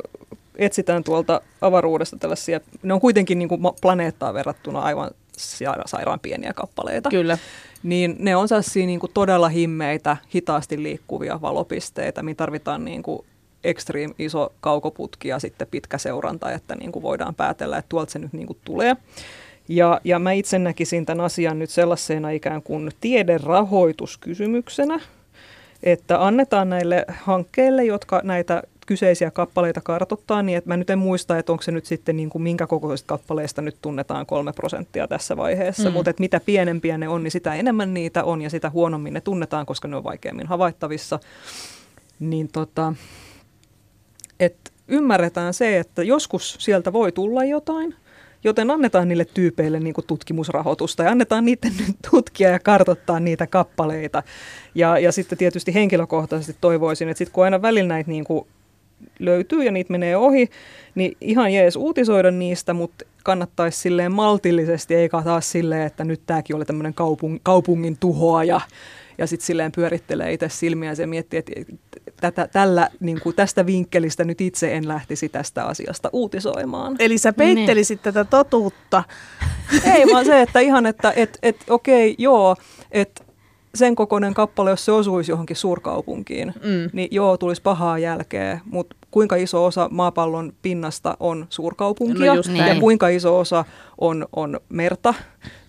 etsitään tuolta avaruudesta tällaisia, ne on kuitenkin niin kuin planeettaan verrattuna aivan saira- sairaan pieniä kappaleita. Kyllä. Niin ne on sellaisia niin kuin todella himmeitä, hitaasti liikkuvia valopisteitä, mihin tarvitaan niin kuin extreme iso kaukoputki ja sitten pitkä seuranta, että niin kuin voidaan päätellä, että tuolta se nyt niin kuin tulee. Ja, ja mä itse näkisin tämän asian nyt sellaisena ikään kuin tiederahoituskysymyksenä, että annetaan näille hankkeille, jotka näitä kyseisiä kappaleita kartottaa, niin että mä nyt en muista, että onko se nyt sitten niin kuin minkä kokoisesta kappaleesta nyt tunnetaan kolme prosenttia tässä vaiheessa, mm. mutta että mitä pienempiä ne on, niin sitä enemmän niitä on ja sitä huonommin ne tunnetaan, koska ne on vaikeammin havaittavissa. Niin tota, että ymmärretään se, että joskus sieltä voi tulla jotain, joten annetaan niille tyypeille niin kuin tutkimusrahoitusta ja annetaan niiden nyt tutkia ja kartottaa niitä kappaleita. Ja, ja sitten tietysti henkilökohtaisesti toivoisin, että sitten kun aina välillä näitä niin kuin löytyy ja niitä menee ohi, niin ihan jees uutisoida niistä, mutta kannattaisi silleen maltillisesti, eikä taas silleen, että nyt tämäkin oli tämmöinen kaupung, kaupungin tuhoaja ja sitten silleen pyörittelee itse silmiä ja miettii, että tätä, tällä, niin kuin tästä vinkkelistä nyt itse en lähtisi tästä asiasta uutisoimaan. Eli sä peittelisit niin. tätä totuutta. Ei vaan se, että ihan, että et, et, okei, joo, että sen kokoinen kappale, jos se osuisi johonkin suurkaupunkiin, mm. niin joo, tulisi pahaa jälkeä, mutta kuinka iso osa maapallon pinnasta on suurkaupunkia no ja kuinka iso osa on, on merta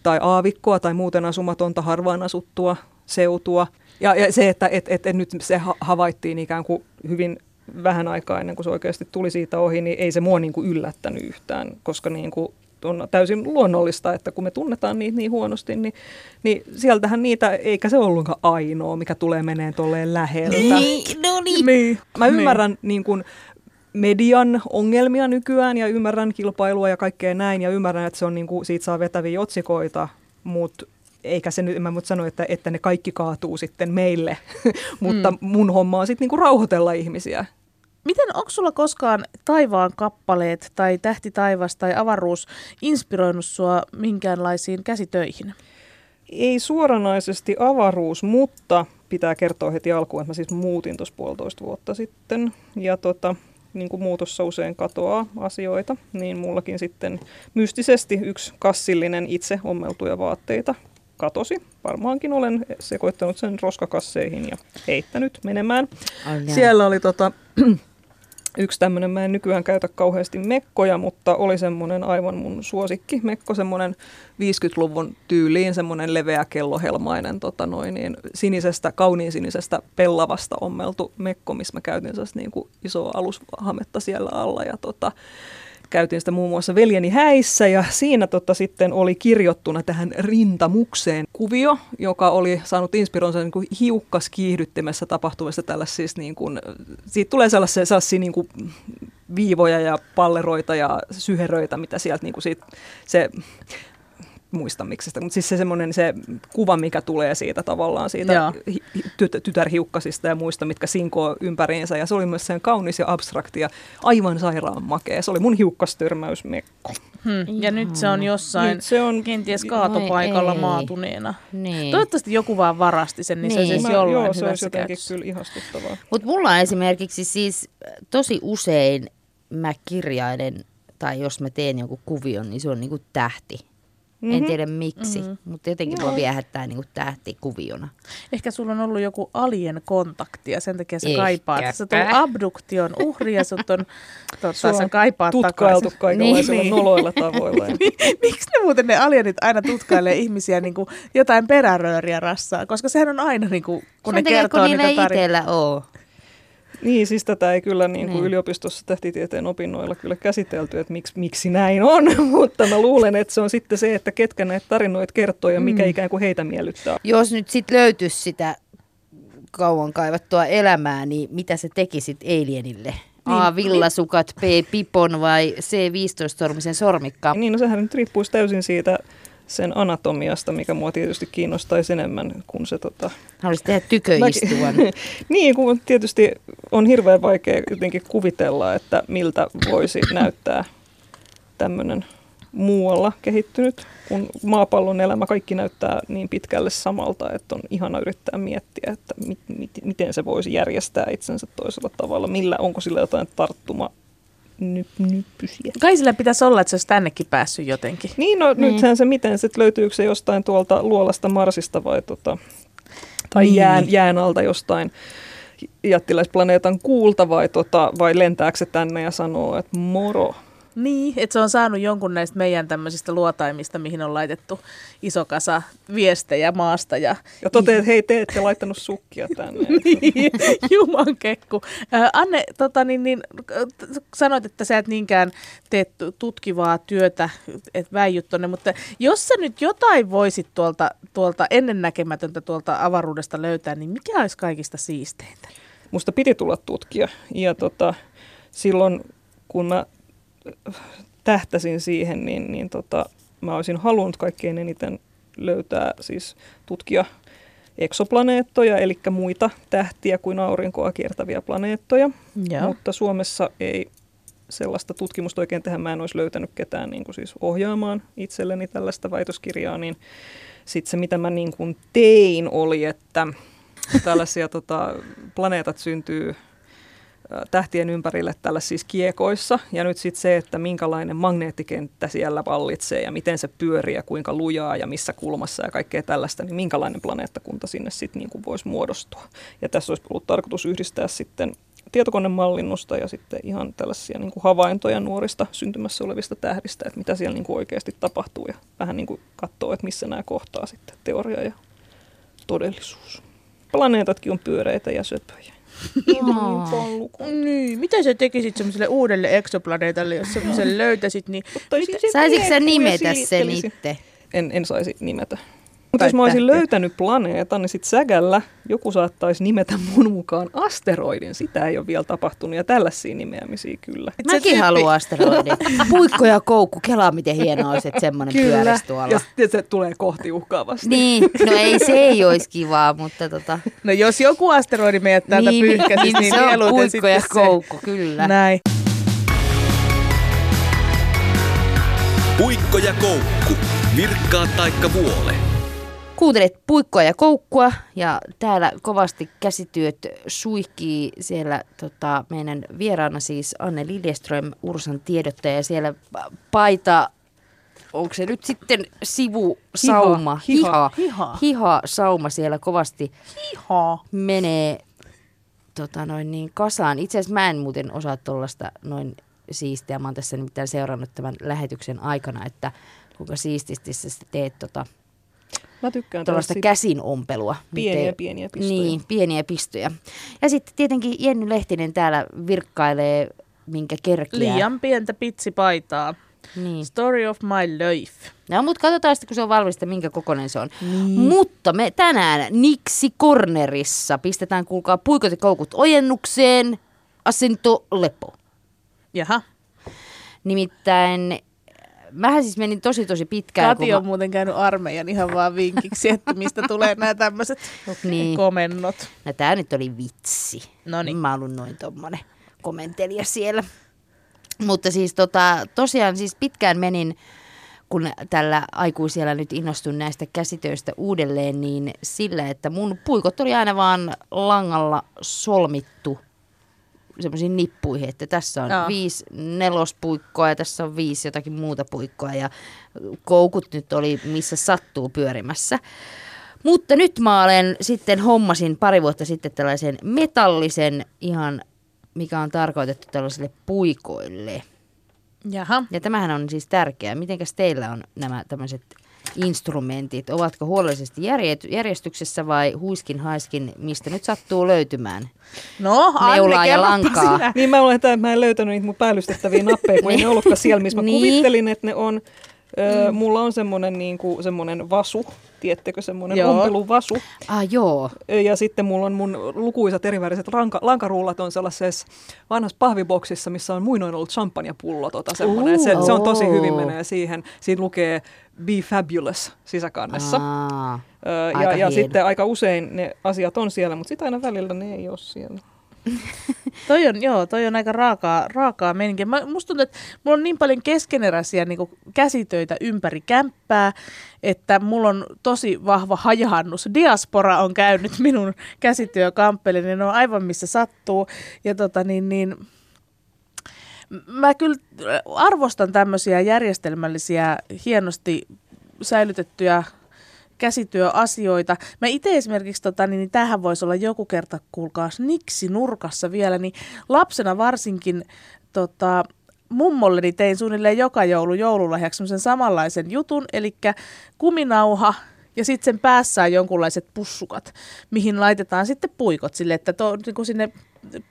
tai aavikkoa tai muuten asumatonta harvaan asuttua seutua. Ja, ja se, että et, et, et nyt se havaittiin ikään kuin hyvin vähän aikaa ennen kuin se oikeasti tuli siitä ohi, niin ei se mua niin kuin yllättänyt yhtään, koska niin kuin on täysin luonnollista, että kun me tunnetaan niitä niin huonosti, niin, niin sieltähän niitä, eikä se ollutkaan ainoa, mikä tulee meneen tolleen läheltä. Niin, no niin. niin. Mä ymmärrän niin. niin kuin, median ongelmia nykyään ja ymmärrän kilpailua ja kaikkea näin ja ymmärrän, että se on niin kuin, siitä saa vetäviä otsikoita, mutta eikä se nyt, mä mut sano, että, että ne kaikki kaatuu sitten meille, mutta mm. mun homma on sitten niinku rauhoitella ihmisiä. Miten, onko sulla koskaan taivaan kappaleet tai tähti taivas tai avaruus inspiroinut sua minkäänlaisiin käsitöihin? Ei suoranaisesti avaruus, mutta pitää kertoa heti alkuun, että mä siis muutin tuossa puolitoista vuotta sitten. Ja tota, niin kuin muutossa usein katoaa asioita, niin mullakin sitten mystisesti yksi kassillinen itse ommeltuja vaatteita katosi. Varmaankin olen sekoittanut sen roskakasseihin ja heittänyt menemään. Oh, Siellä oli tota, yksi tämmöinen, mä en nykyään käytä kauheasti mekkoja, mutta oli semmoinen aivan mun suosikki mekko, semmoinen 50-luvun tyyliin, semmoinen leveä kellohelmainen tota noin, niin sinisestä, kauniin sinisestä pellavasta ommeltu mekko, missä mä käytin niin kuin isoa alushametta siellä alla ja tota, käytiin sitä muun muassa veljeni häissä ja siinä tota sitten oli kirjoittuna tähän rintamukseen kuvio, joka oli saanut inspiroinsa niin kuin hiukkas kiihdyttimessä tapahtuvasta tällaisista, niin kuin, siitä tulee sellaisia, sellaisia niin kuin viivoja ja palleroita ja syheröitä, mitä sieltä niin kuin siitä, se muista miksi sitä, mutta siis se semmoinen se kuva, mikä tulee siitä tavallaan siitä tyt- tytärhiukkasista ja muista, mitkä sinkoo ympäriinsä. Ja se oli myös sen kaunis ja abstrakti ja aivan sairaan makea. Se oli mun hiukkastyrmäysmekko. Hmm. Ja nyt se on jossain nyt se on, kenties kaatopaikalla maatuneena. Niin. Toivottavasti joku vaan varasti sen, niin, niin. se olisi niin. jollain Joo, se olisi jotenkin käytössä. kyllä ihastuttavaa. Mutta mulla on esimerkiksi siis tosi usein mä kirjailen, tai jos mä teen jonkun kuvion, niin se on niinku tähti Mm-hmm. En tiedä miksi, mm-hmm. mutta jotenkin Joo. voi viehättää niin tähtikuviona. Ehkä sulla on ollut joku alien kontakti ja sen takia sä Ehkäpä. kaipaat. Sä tulet abduktion uhri ja sut on, totta, sä kaipaat tutkailtu kaikenlaisilla niin. noloilla tavoilla. Miksi ne muuten ne alienit aina tutkailee ihmisiä niin kuin jotain perärööriä rassaa? Koska sehän on aina niin kuin, kun se ne kertoo niitä tarinoita. Niin, siis tätä ei kyllä niin kuin niin. yliopistossa tähtitieteen opinnoilla kyllä käsitelty, että miksi, miksi näin on, mutta mä luulen, että se on sitten se, että ketkä näitä tarinoita kertoo ja mikä mm. ikään kuin heitä miellyttää. Jos nyt sitten löytyisi sitä kauan kaivattua elämää, niin mitä se tekisit alienille? Niin, A. Villasukat, B. Pipon vai C. 15-sormisen sormikka? Niin, no sehän nyt riippuisi täysin siitä sen anatomiasta, mikä mua tietysti kiinnostaisi enemmän kuin se... Tota... Haluaisit tehdä tyköistuvan. niin, kun tietysti on hirveän vaikea jotenkin kuvitella, että miltä voisi näyttää tämmöinen muualla kehittynyt, kun maapallon elämä kaikki näyttää niin pitkälle samalta, että on ihana yrittää miettiä, että mit, mit, miten se voisi järjestää itsensä toisella tavalla, millä onko sillä jotain tarttuma nyp, nyppysiä. Kai sillä pitäisi olla, että se olisi tännekin päässyt jotenkin. Niin, no niin. nythän se miten, se löytyykö se jostain tuolta luolasta Marsista vai tota, tai niin. jään, jään alta jostain jättiläisplaneetan kuulta vai, tota, vai lentääkö se tänne ja sanoo, että moro. Niin, että se on saanut jonkun näistä meidän tämmöisistä luotaimista, mihin on laitettu iso kasa viestejä maasta. Ja, Ja toteat, että hei, te ette laittanut sukkia tänne. niin, Juman kekku. Anne, tota, niin, niin, sanoit, että sä et niinkään tee tu- tutkivaa työtä, et väijyt tonne, mutta jos sä nyt jotain voisit tuolta, tuolta ennennäkemätöntä tuolta avaruudesta löytää, niin mikä olisi kaikista siisteintä? Musta piti tulla tutkija. Ja tota, silloin, kun mä tähtäsin siihen, niin, niin tota, mä olisin halunnut kaikkein eniten löytää siis tutkia eksoplaneettoja, eli muita tähtiä kuin aurinkoa kiertäviä planeettoja. Joo. Mutta Suomessa ei sellaista tutkimusta oikein tehdä. Mä en olisi löytänyt ketään niin kuin siis ohjaamaan itselleni tällaista väitöskirjaa, niin sitten se mitä mä niin kuin tein oli, että tällaisia tota, planeetat syntyy tähtien ympärille tällaisissa siis kiekoissa. Ja nyt sitten se, että minkälainen magneettikenttä siellä vallitsee ja miten se pyörii ja kuinka lujaa ja missä kulmassa ja kaikkea tällaista, niin minkälainen planeettakunta sinne sitten niin voisi muodostua. Ja tässä olisi ollut tarkoitus yhdistää sitten tietokonemallinnusta ja sitten ihan tällaisia niin kuin havaintoja nuorista syntymässä olevista tähdistä, että mitä siellä niin kuin oikeasti tapahtuu ja vähän niin kuin katsoa, että missä nämä kohtaa sitten teoria ja todellisuus. Planeetatkin on pyöreitä ja söpöjä. Niin, mitä sä tekisit semmoiselle uudelle eksoplaneetalle, jos semmoisen löytäisit, niin Saisitko sä nimetä sen itse? En, en saisi nimetä. Mutta jos mä olisin tähteä. löytänyt planeetan, niin sitten sägällä joku saattaisi nimetä mun mukaan asteroidin. Sitä ei ole vielä tapahtunut ja tällaisia nimeämisiä kyllä. Et se Mäkin tyyppi- haluan asteroidin. Puikko ja koukku, kelaa miten hienoa olisi, että semmoinen Kyllä. pyörisi tuolla. Ja sitten se tulee kohti uhkaavasti. Niin, no ei se ei olisi kivaa, mutta tota... No jos joku asteroidi meidät täältä niin, pyyhkäsisi, niin, se on puikko sitten ja se. koukku, kyllä. Näin. Puikko ja koukku. Virkkaa taikka vuole. Kuuntelet puikkoa ja koukkua ja täällä kovasti käsityöt suihkii siellä tota, meidän vieraana siis Anne Liljeström, Ursan tiedottaja ja siellä paita, onko se nyt sitten sivusauma, Hiha, hiha, hiha. hiha sauma siellä kovasti Iha. menee tota, noin niin kasaan. Itse asiassa mä en muuten osaa tuollaista noin siistiä. Mä oon tässä nimittäin seurannut tämän lähetyksen aikana, että kuinka siististi sä teet tota, Mä tykkään tuollaista tällaisia käsinompelua. pieniä, Miten- pieniä pistoja. Niin, pieniä pistoja. Ja sitten tietenkin Jenny Lehtinen täällä virkkailee, minkä kerkiä. Liian pientä pitsipaitaa. Niin. Story of my life. No, mutta katsotaan sitten, kun se on valmista, minkä kokoinen se on. Niin. Mutta me tänään Niksi Cornerissa pistetään, kuulkaa, puikot ja koukut ojennukseen, asento lepo. Jaha. Nimittäin, mähän siis menin tosi tosi pitkään. Kati on muuten käynyt armeijan ihan vaan vinkiksi, että mistä tulee nämä tämmöiset Niin. komennot. No tää nyt oli vitsi. Noniin. Mä oon noin tommonen komentelija siellä. Mutta siis tota, tosiaan siis pitkään menin, kun tällä aikuisella nyt innostun näistä käsitöistä uudelleen, niin sillä, että mun puikot oli aina vaan langalla solmittu semmoisiin nippuihin, että tässä on Joo. viisi nelospuikkoa ja tässä on viisi jotakin muuta puikkoa ja koukut nyt oli missä sattuu pyörimässä. Mutta nyt mä olen sitten hommasin pari vuotta sitten tällaisen metallisen ihan, mikä on tarkoitettu tällaisille puikoille. Jaha. Ja tämähän on siis tärkeää. Mitenkäs teillä on nämä tämmöiset instrumentit? Ovatko huolellisesti järje- järjestyksessä vai huiskin haiskin, mistä nyt sattuu löytymään? No, Anne, Neulaa ja lankaa. sinä. Niin mä olen, että mä en löytänyt niitä mun päällystettäviä nappeja, kun ei ne ollutkaan siellä, missä mä Niin. kuvittelin, että ne on. Öö, mulla on semmoinen niinku, semmonen vasu, tiettekö, semmoinen Joo. ompeluvasu. Ah joo, Ja sitten mulla on mun lukuisat eriväriset ranka, lankarullat on sellaisessa vanhassa pahviboksissa, missä on muinoin ollut champagnepullo. Tota, semmoinen. Se, se on tosi hyvin menee siihen. Siinä lukee Be Fabulous sisäkannessa. Aa, aika ja, ja hieno. sitten aika usein ne asiat on siellä, mutta sitten aina välillä ne ei ole siellä. Toi on, joo, toi on aika raakaa, raakaa meininkiä. Mä, musta tuntuu, että mulla on niin paljon keskeneräisiä niin käsitöitä ympäri kämppää, että mulla on tosi vahva hajahannus. Diaspora on käynyt minun käsityökamppelini, niin ne on aivan missä sattuu. Ja tota niin, niin mä kyllä arvostan tämmöisiä järjestelmällisiä, hienosti säilytettyjä käsityöasioita. Mä itse esimerkiksi, tota, niin, niin tähän voisi olla joku kerta, kuulkaa, niksi nurkassa vielä, niin lapsena varsinkin tota, mummolleni tein suunnilleen joka joulu joululahjaksi semmoisen samanlaisen jutun, eli kuminauha ja sitten sen päässä on jonkunlaiset pussukat, mihin laitetaan sitten puikot sille, että to, niin sinne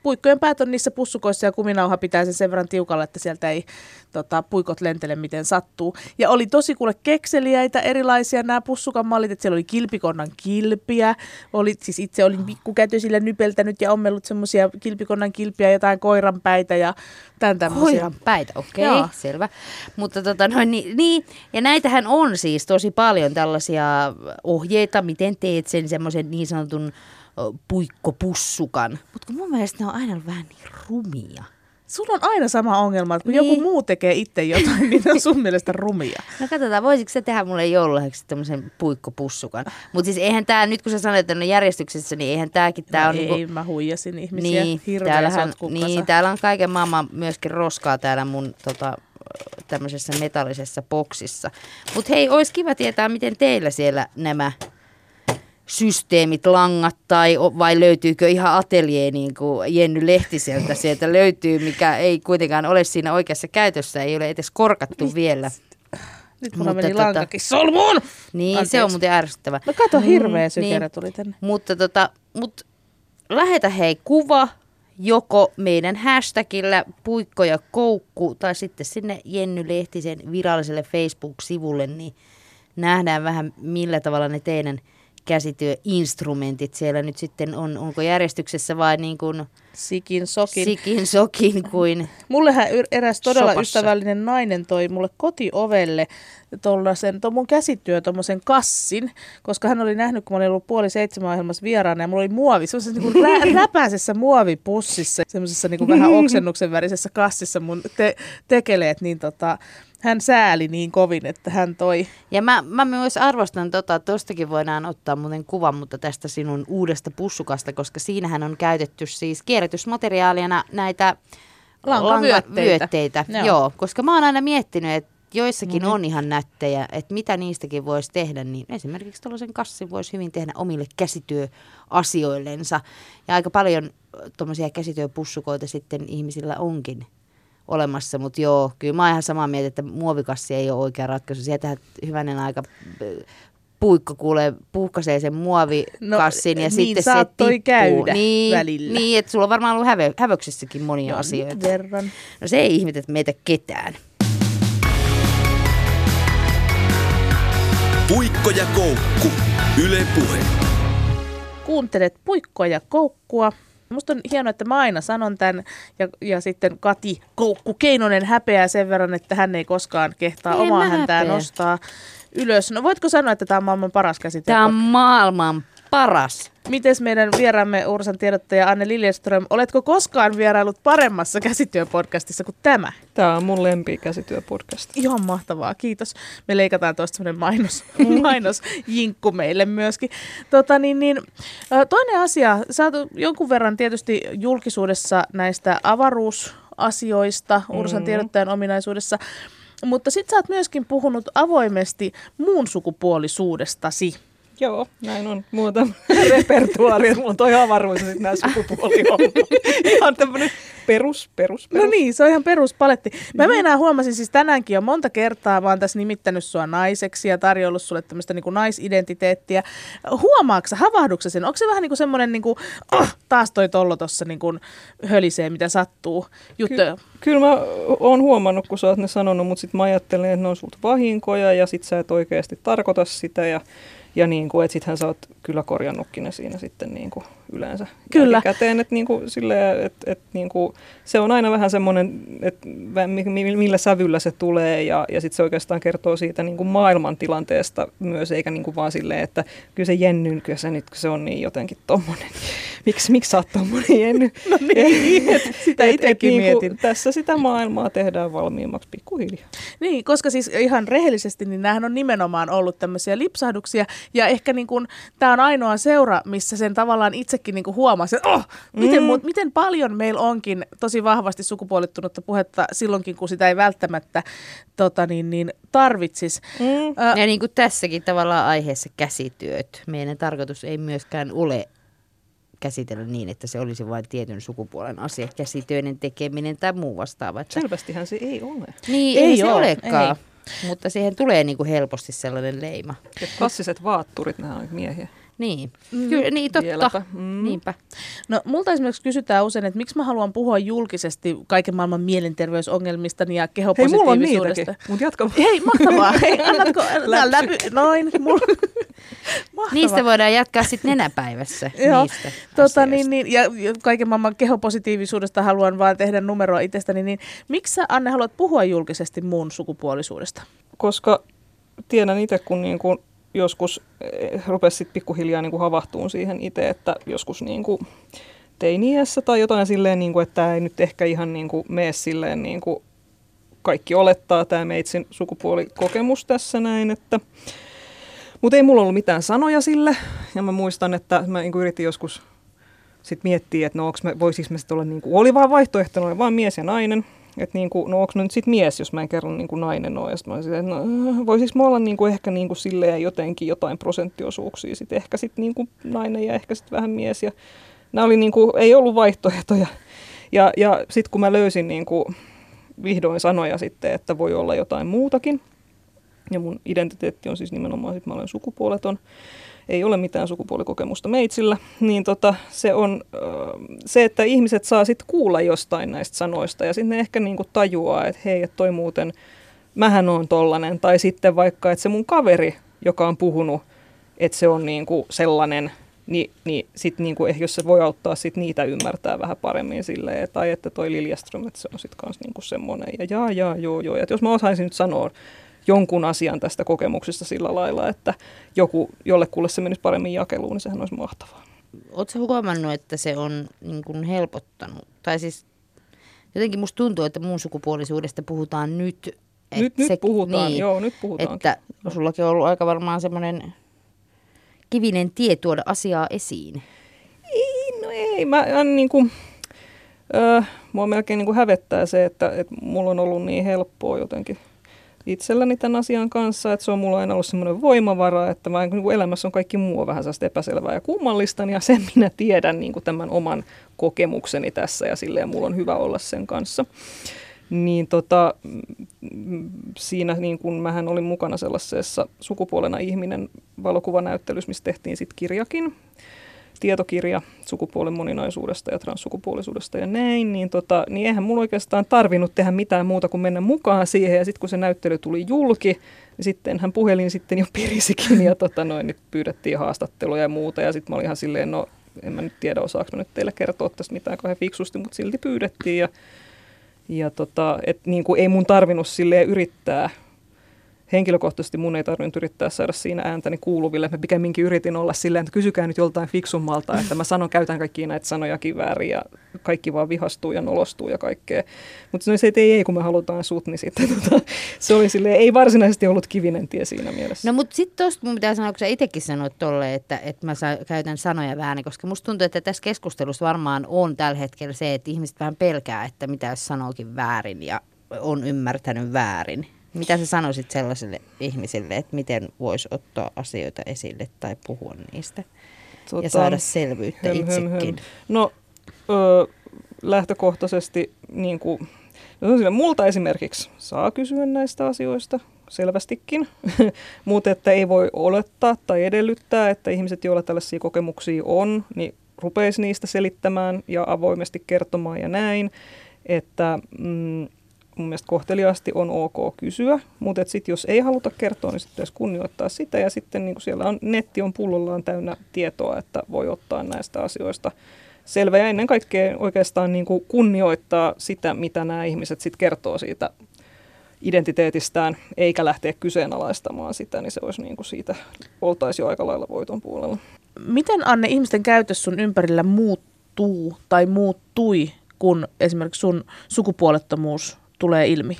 puikkojen päät on niissä pussukoissa ja kuminauha pitää sen sen verran tiukalla, että sieltä ei tota, puikot lentele miten sattuu. Ja oli tosi kuule kekseliäitä erilaisia nämä pussukan mallit, että siellä oli kilpikonnan kilpiä, oli, siis itse olin pikkukätösillä nypeltänyt ja ommellut semmoisia kilpikonnan kilpiä, jotain koiranpäitä ja tämän tämmöisiä. Koiranpäitä, okei, okay, selvä. Mutta tota, no, niin, niin, ja näitähän on siis tosi paljon tällaisia ohjeita, miten teet sen semmoisen niin sanotun puikkopussukan. Mutta mun mielestä ne on aina vähän niin rumia. Sulla on aina sama ongelma, että kun niin. joku muu tekee itse jotain, niin ne on sun mielestä rumia. No katsotaan, voisiko se tehdä mulle joululahjaksi tämmöisen puikkopussukan. Mutta siis eihän tämä, nyt kun sä sanoit, että ne järjestyksessä, niin eihän tämäkin, tää no on... Ei, niinku, mä huijasin ihmisiä. Niin, Hirveä täällähän, niin, täällä on kaiken maailman myöskin roskaa täällä mun tota, tämmöisessä metallisessa boksissa. Mutta hei, olisi kiva tietää, miten teillä siellä nämä systeemit langat tai vai löytyykö ihan ateljee niin kuin Jenny Lehtiseltä sieltä löytyy, mikä ei kuitenkaan ole siinä oikeassa käytössä, ei ole edes korkattu Mit? vielä. Nyt mulla meni tota, lankakin solmuun! Niin, Anteeksi. se on muuten ärsyttävä. No kato, hirveä Mm, sykerä niin. tuli tänne. Mutta tota, mut lähetä hei kuva joko meidän hashtagillä puikko ja koukku tai sitten sinne Jenny Lehtisen viralliselle Facebook-sivulle, niin nähdään vähän millä tavalla ne teidän käsityöinstrumentit siellä nyt sitten on, onko järjestyksessä vai niin kuin Sikin, sokin. sikin sokin kuin Mullehän eräs todella Sopassa. ystävällinen nainen toi mulle kotiovelle tollasen, to mun käsityö tommosen kassin, koska hän oli nähnyt, kun mä olin ollut puoli seitsemän ohjelmassa vieraana ja mulla oli muovi, semmoisessa niinku rä- räpäisessä muovipussissa, semmoisessa niinku vähän oksennuksen värisessä kassissa mun te- tekeleet, niin tota, hän sääli niin kovin, että hän toi. Ja mä, mä myös arvostan tota, tostakin voidaan ottaa muuten kuvan, mutta tästä sinun uudesta pussukasta, koska siinähän on käytetty siis kierrätysmateriaalina näitä Lankavyötteitä. Joo. Joo. koska mä oon aina miettinyt, että joissakin niin. on ihan nättejä, että mitä niistäkin voisi tehdä, niin esimerkiksi tuollaisen kassin voisi hyvin tehdä omille käsityöasioillensa. Ja aika paljon tuommoisia käsityöpussukoita sitten ihmisillä onkin olemassa, mutta joo, kyllä mä oon ihan samaa mieltä, että muovikassi ei ole oikea ratkaisu. Sieltähän hyvänen aika ö, puikko kuulee, puhkaisee sen muovikassin No, ja niin sitten se tippuu. käydä niin, välillä. Niin, että sulla on varmaan ollut häve, hävöksessäkin monia Jonkin asioita. verran. No se ei ihmetä meitä ketään. Puikko ja koukku. Yle Puhe. kuuntelet puikkoa ja koukkua. Musta on hienoa, että mä aina sanon tämän ja, ja sitten Kati Koukku Keinonen häpeää sen verran, että hän ei koskaan kehtaa En omaa mä häntää häpeä. nostaa ylös. No voitko sanoa, että tämä on maailman paras käsite? Tämä on maailman paras. Mites meidän vieraamme Ursan tiedottaja Anne Liljeström, oletko koskaan vierailut paremmassa käsityöpodcastissa kuin tämä? Tämä on mun lempikäsityöpodcast. Ihan mahtavaa, kiitos. Me leikataan tuosta semmoinen mainos, mainos jinkku meille myöskin. Tota, niin, niin, toinen asia, sä oot jonkun verran tietysti julkisuudessa näistä avaruusasioista Ursan Mhm. tiedottajan ominaisuudessa, mutta sit sä oot myöskin puhunut avoimesti muun sukupuolisuudestasi. Joo, näin on. Muuta repertuaari, että mulla on toi avaruus ja sitten nämä sukupuolihommat. Ihan tämmönen perus, perus, perus. No niin, se on ihan peruspaletti. Mä meinaan huomasin siis tänäänkin jo monta kertaa, oon tässä nimittänyt sua naiseksi ja tarjollut sulle tämmöistä niin naisidentiteettiä. Huomaatko sä, havahduksä sen? Onko se vähän niin kuin semmoinen, niin kuin, oh, taas toi tollo tossa niin kuin hölisee, mitä sattuu juttuja? Ky- kyllä mä oon huomannut, kun sä oot ne sanonut, mutta sitten mä ajattelen, että ne on sulta vahinkoja ja sit sä et oikeasti tarkoita sitä ja, ja niin kuin, että sittenhän sä oot kyllä korjannutkin ne siinä sitten niin kuin yleensä Kyllä. käteen, että niin kuin silleen, että, että niin kuin, se on aina vähän semmoinen, että millä sävyllä se tulee ja, ja sitten se oikeastaan kertoo siitä niin kuin maailman tilanteesta myös, eikä niin kuin vaan silleen, että kyllä se Jennyn, kyllä se nyt, kun se on niin jotenkin tommonen. Miksi, miksi sä oot tommonen? No niin, sitä itsekin niinku mietin. Tässä sitä maailmaa tehdään valmiimmaksi pikkuhiljaa. Niin, koska siis ihan rehellisesti, niin näähän on nimenomaan ollut tämmöisiä lipsahduksia. Ja ehkä niin kuin, tämä on ainoa seura, missä sen tavallaan itsekin niin kuin huomasi, että oh, miten, mm. miten paljon meillä onkin tosi vahvasti sukupuolittunutta puhetta silloinkin, kun sitä ei välttämättä tota niin, niin, tarvitsisi. Mm. Ja niin kuin tässäkin tavallaan aiheessa käsityöt. Meidän tarkoitus ei myöskään ole käsitellä niin, että se olisi vain tietyn sukupuolen asia, käsitöiden tekeminen tai muu vastaava. Että, Selvästihän se ei ole. niin, Ei ei, se oo, olekaan. Mutta siihen tulee niin kuin helposti sellainen leima. Ja klassiset vaatturit, nämä on miehiä. Niin, Kyllä, niin totta. Vieläpä. Mm. Niinpä. No multa esimerkiksi kysytään usein, että miksi mä haluan puhua julkisesti kaiken maailman mielenterveysongelmistani ja Hei, kehopositiivisuudesta. mulla on jatka. Hei, mahtavaa. Hei, annatko nää läpy? Noin. Mulla. Mahtavaa. Niistä voidaan jatkaa sitten nenäpäivässä. Joo, niistä tota, niin, niin, ja ja kaiken maailman kehopositiivisuudesta haluan vaan tehdä numeroa itsestäni, niin miksi sä Anne haluat puhua julkisesti muun sukupuolisuudesta? Koska tiedän itse, kun niin kuin joskus eh, rupesi sit pikkuhiljaa niin kuin havahtuun siihen itse, että joskus niin kuin teiniässä tai jotain silleen, niin kuin, että tämä ei nyt ehkä ihan niin kuin mene silleen niin kuin kaikki olettaa. Tämä meitsin sukupuolikokemus tässä näin, että mutta ei mulla ollut mitään sanoja sille, ja mä muistan, että mä niin yritin joskus sit miettiä, että no voisiko me sitten olla, niin kuin, oli vaan vaihtoehtona, oli vaan mies ja nainen, että niin kuin, no onko nyt sitten mies, jos mä en kerran niin kuin nainen ole, ja mä olisin, että no voisiko olla niin kuin ehkä niin kuin silleen jotenkin jotain prosenttiosuuksia, sitten ehkä sitten niin kuin nainen ja ehkä sitten vähän mies, ja nämä oli niin kuin, ei ollut vaihtoehtoja, ja, ja sitten kun mä löysin niin kuin vihdoin sanoja sitten, että voi olla jotain muutakin, ja mun identiteetti on siis nimenomaan, että mä olen sukupuoleton. Ei ole mitään sukupuolikokemusta meitsillä. Niin tota, se on se, että ihmiset saa sitten kuulla jostain näistä sanoista. Ja sitten ne ehkä niinku tajuaa, että hei, että toi muuten, mähän on tollanen. Tai sitten vaikka, että se mun kaveri, joka on puhunut, että se on niinku sellainen, niin, niin sitten niinku, ehkä jos se voi auttaa sit niitä ymmärtää vähän paremmin silleen, tai että toi Liljeström, että se on sitten kans niinku semmoinen, ja jaa, jaa, joo, joo. Ja jos mä osaisin nyt sanoa jonkun asian tästä kokemuksesta sillä lailla, että joku, jollekulle se menisi paremmin jakeluun, niin sehän olisi mahtavaa. Oletko huomannut, että se on niin kuin helpottanut? Tai siis jotenkin musta tuntuu, että muun sukupuolisuudesta puhutaan nyt. Nyt, nyt se- puhutaan, niin, joo, nyt puhutaan. Että sullakin on ollut aika varmaan semmoinen kivinen tie tuoda asiaa esiin. Ei, no ei, mä en niin kuin, öö, mua melkein niin kuin hävettää se, että, että mulla on ollut niin helppoa jotenkin itselläni tämän asian kanssa, että se on mulla aina ollut semmoinen voimavara, että mä, niin elämässä on kaikki muu vähän sellaista epäselvää ja kummallista, ja sen minä tiedän niin kuin tämän oman kokemukseni tässä, ja silleen mulla on hyvä olla sen kanssa. Niin tota, mm, siinä niin kun mähän olin mukana sellaisessa sukupuolena ihminen valokuvanäyttelyssä, missä tehtiin sitten kirjakin, tietokirja sukupuolen moninaisuudesta ja transsukupuolisuudesta ja näin, niin, tota, niin eihän mulla oikeastaan tarvinnut tehdä mitään muuta kuin mennä mukaan siihen. Ja sitten kun se näyttely tuli julki, niin sitten hän puhelin sitten jo pirisikin ja tota, noin, nyt pyydettiin haastatteluja ja muuta. Ja sitten mä olin ihan silleen, no en mä nyt tiedä, osaako mä nyt teille kertoa tästä mitään kauhean fiksusti, mutta silti pyydettiin. Ja, ja tota, et niin kuin ei mun tarvinnut silleen yrittää henkilökohtaisesti mun ei tarvinnut yrittää saada siinä ääntäni kuuluville. Mä pikemminkin yritin olla silleen, että kysykää nyt joltain fiksummalta, että mä sanon, käytän kaikkia näitä sanojakin väärin ja kaikki vaan vihastuu ja nolostuu ja kaikkea. Mutta se, että ei, ei, kun me halutaan sut, niin sitten tota, se oli silleen, ei varsinaisesti ollut kivinen tie siinä mielessä. No mutta sitten tuosta mun pitää sanoa, kun sä itsekin sanoit tolle, että, että mä sa- käytän sanoja väärin, koska musta tuntuu, että tässä keskustelussa varmaan on tällä hetkellä se, että ihmiset vähän pelkää, että mitä jos sanookin väärin ja on ymmärtänyt väärin. Mitä sä sanoisit sellaisille ihmisille, että miten voisi ottaa asioita esille tai puhua niistä ja saada selvyyttä Höm, höm, höm. itsekin? No ö, lähtökohtaisesti niin kuin, no multa esimerkiksi saa kysyä näistä asioista selvästikin, mutta että ei voi olettaa tai edellyttää, että ihmiset, joilla tällaisia kokemuksia on, niin rupeisi niistä selittämään ja avoimesti kertomaan ja näin, että mm, mun mielestä kohteliaasti on ok kysyä, mutta sitten jos ei haluta kertoa, niin sitten pitäisi kunnioittaa sitä. Ja sitten niin siellä on, netti on pullollaan täynnä tietoa, että voi ottaa näistä asioista selvä. Ja ennen kaikkea oikeastaan niin kuin kunnioittaa sitä, mitä nämä ihmiset sitten kertoo siitä identiteetistään, eikä lähteä kyseenalaistamaan sitä, niin se olisi niin kuin siitä, oltaisi jo aika lailla voiton puolella. Miten Anne ihmisten käytös sun ympärillä muuttuu tai muuttui, kun esimerkiksi sun sukupuolettomuus tulee ilmi?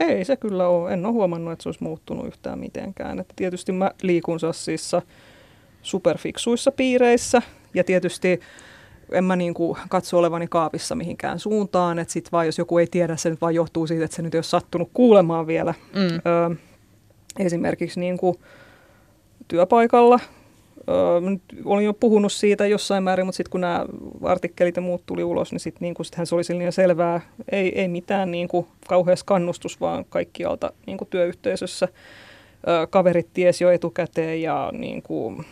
Ei se kyllä ole. En ole huomannut, että se olisi muuttunut yhtään mitenkään. Että tietysti mä liikun sassissa superfiksuissa piireissä ja tietysti en mä niin kuin katso olevani kaapissa mihinkään suuntaan. Että sit vaan jos joku ei tiedä, se nyt vaan johtuu siitä, että se nyt ei ole sattunut kuulemaan vielä. Mm. Ö, esimerkiksi niin kuin työpaikalla Öö, olin jo puhunut siitä jossain määrin, mutta sitten kun nämä artikkelit ja muut tuli ulos, niin sitten niin sit se oli niin selvää, ei, ei mitään niin kuin kauheas kannustus, vaan kaikkialta niin kuin työyhteisössä. Öö, kaverit ties jo etukäteen ja niin kuin,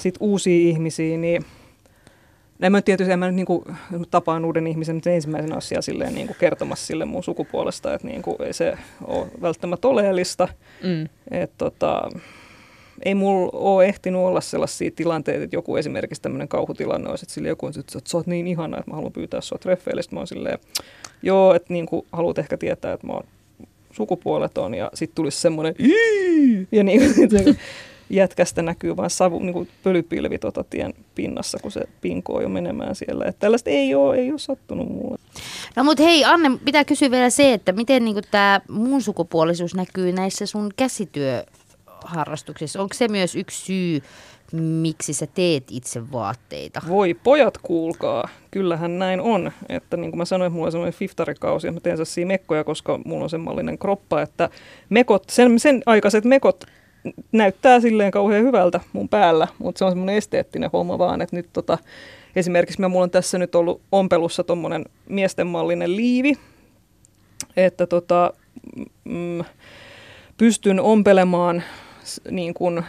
sit uusia ihmisiä, niin en mä tietysti, en mä nyt niin kuin, tapaan uuden ihmisen nyt ensimmäisen asian silleen niin kuin kertomassa sille mun sukupuolesta, että niin kuin, ei se ole välttämättä oleellista. Mm. Et, tota, ei mulla ole ehtinyt olla sellaisia tilanteita, että joku esimerkiksi tämmöinen kauhutilanne olisi, että sille joku on, että sä oot niin ihana, että mä haluan pyytää sua treffeille. Sitten mä oon silleen, joo, että niin kuin, haluat ehkä tietää, että mä oon sukupuoleton ja sitten tulisi semmoinen ja niin, jätkästä näkyy vain savu, niin kuin pölypilvi tota tien pinnassa, kun se pinkoo jo menemään siellä. Että tällaista ei ole, ei ole sattunut mulle. No mutta hei Anne, pitää kysyä vielä se, että miten niin tämä muun sukupuolisuus näkyy näissä sun käsityöharrastuksissa? Onko se myös yksi syy, miksi sä teet itse vaatteita? Voi pojat, kuulkaa. Kyllähän näin on. Että niin kuin mä sanoin, että mulla on semmoinen fiftarikausi, ja mä teen sellaisia mekkoja, koska mulla on semmoinen kroppa, että mekot, sen, sen aikaiset mekot näyttää silleen kauhean hyvältä mun päällä, mutta se on semmoinen esteettinen homma vaan, että nyt tota, esimerkiksi mulla on tässä nyt ollut ompelussa tuommoinen miestenmallinen liivi, että tota, mm, pystyn ompelemaan niin kuin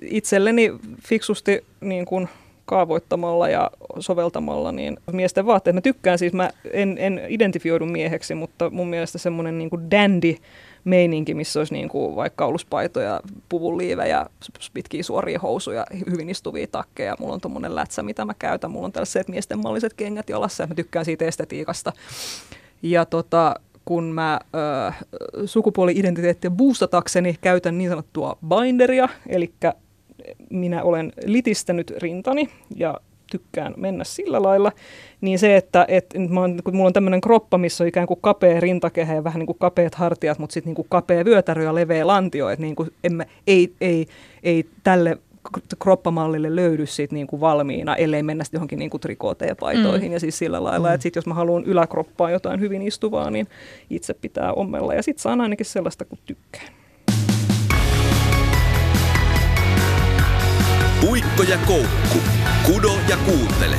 itselleni fiksusti niin kuin kaavoittamalla ja soveltamalla niin miesten vaatteet. Mä tykkään siis, mä en, en identifioidu mieheksi, mutta mun mielestä semmoinen niin dandy meininki, missä olisi niin kuin vaikka kauluspaitoja, puvun liivejä, pitkiä suoria housuja, hyvin istuvia takkeja. Mulla on tuommoinen lätsä, mitä mä käytän. Mulla on tällaiset miesten malliset kengät jalassa ja mä tykkään siitä estetiikasta. Ja tota, kun mä ö, sukupuoli-identiteettiä boostatakseni käytän niin sanottua binderia, eli minä olen litistänyt rintani ja tykkään mennä sillä lailla, niin se, että et, mä oon, kun mulla on tämmöinen kroppa, missä on ikään kuin kapea rintakehä ja vähän niin kuin kapeat hartiat, mutta sitten niin kapea vyötärö ja leveä lantio, että niin kuin emme, ei, ei, ei tälle kroppamallille löydy sit niin kuin valmiina, ellei mennä sitten johonkin niin kuin trikooteepaitoihin mm. ja siis sillä lailla, mm. että sit jos mä haluan yläkroppaa jotain hyvin istuvaa, niin itse pitää ommella ja sitten saan ainakin sellaista kuin tykkään. Puikko ja koukku. Kudo ja kuuntele.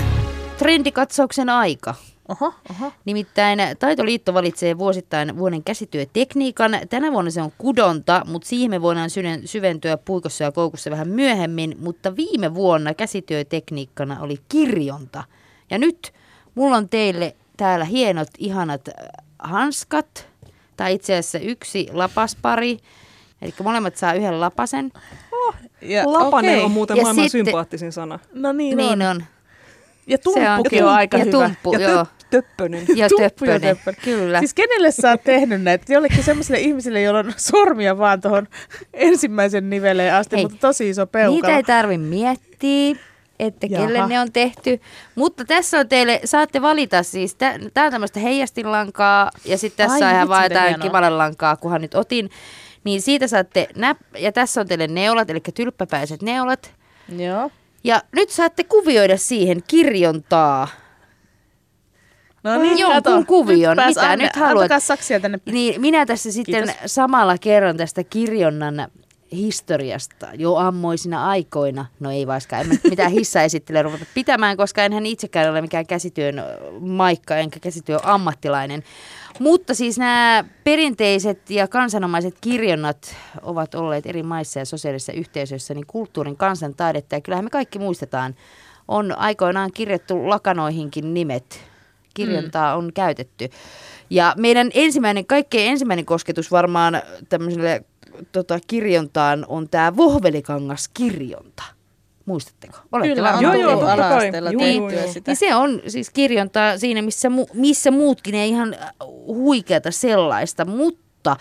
Trendikatsauksen aika. Oho, oho. Nimittäin Taitoliitto valitsee vuosittain vuoden käsityötekniikan. Tänä vuonna se on kudonta, mutta siihen me voidaan syventyä puikossa ja koukussa vähän myöhemmin. Mutta viime vuonna käsityötekniikkana oli kirjonta. Ja nyt mulla on teille täällä hienot, ihanat äh, hanskat. Tai itse asiassa yksi lapaspari. Eli molemmat saa yhden lapasen. Ja, Lapanen okay. on muuten ja maailman sitten, sympaattisin sana. No niin, niin on. on. Ja tumppukin on, on aika ja hyvä. Tumppu, ja joo. Töppönen. Ja töppönen, töppönen, kyllä. Siis kenelle sä oot tehnyt näitä? Jollekin semmoiselle ihmiselle, jolla on sormia vaan tuohon ensimmäisen niveleen asti, Hei, mutta tosi iso peukalo. Niitä ei tarvi miettiä että Jaha. kelle ne on tehty. Mutta tässä on teille, saatte valita siis, tämä on tämmöistä heijastinlankaa ja sitten tässä Ai, on ihan vaan jotain kivalenlankaa, kunhan nyt otin. Niin siitä saatte, näp- ja tässä on teille neulat, eli tylppäpäiset neulat. Joo. Ja nyt saatte kuvioida siihen kirjontaa. No niin, Jonkun kato. kuvion, nyt mitä Anne, nyt haluat. saksia tänne. Niin, minä tässä sitten Kiitos. samalla kerron tästä kirjonnan historiasta jo ammoisina aikoina. No ei vaiskaan, en mitään hissa esittelee ruveta pitämään, koska enhän itsekään ole mikään käsityön maikka enkä käsityön ammattilainen. Mutta siis nämä perinteiset ja kansanomaiset kirjonnat ovat olleet eri maissa ja sosiaalisissa yhteisöissä niin kulttuurin kansantaidetta. Ja kyllähän me kaikki muistetaan, on aikoinaan kirjattu lakanoihinkin nimet. Kirjontaa mm. on käytetty. Ja meidän ensimmäinen, kaikkein ensimmäinen kosketus varmaan tämmöiselle tota, kirjontaan on tämä vohvelikangas kirjonta. Muistatteko? Olette Kyllä, joo, joo, ala-asteella niin, sitä. Niin se on siis kirjonta siinä, missä, mu- missä muutkin ei ihan huikeata sellaista, mutta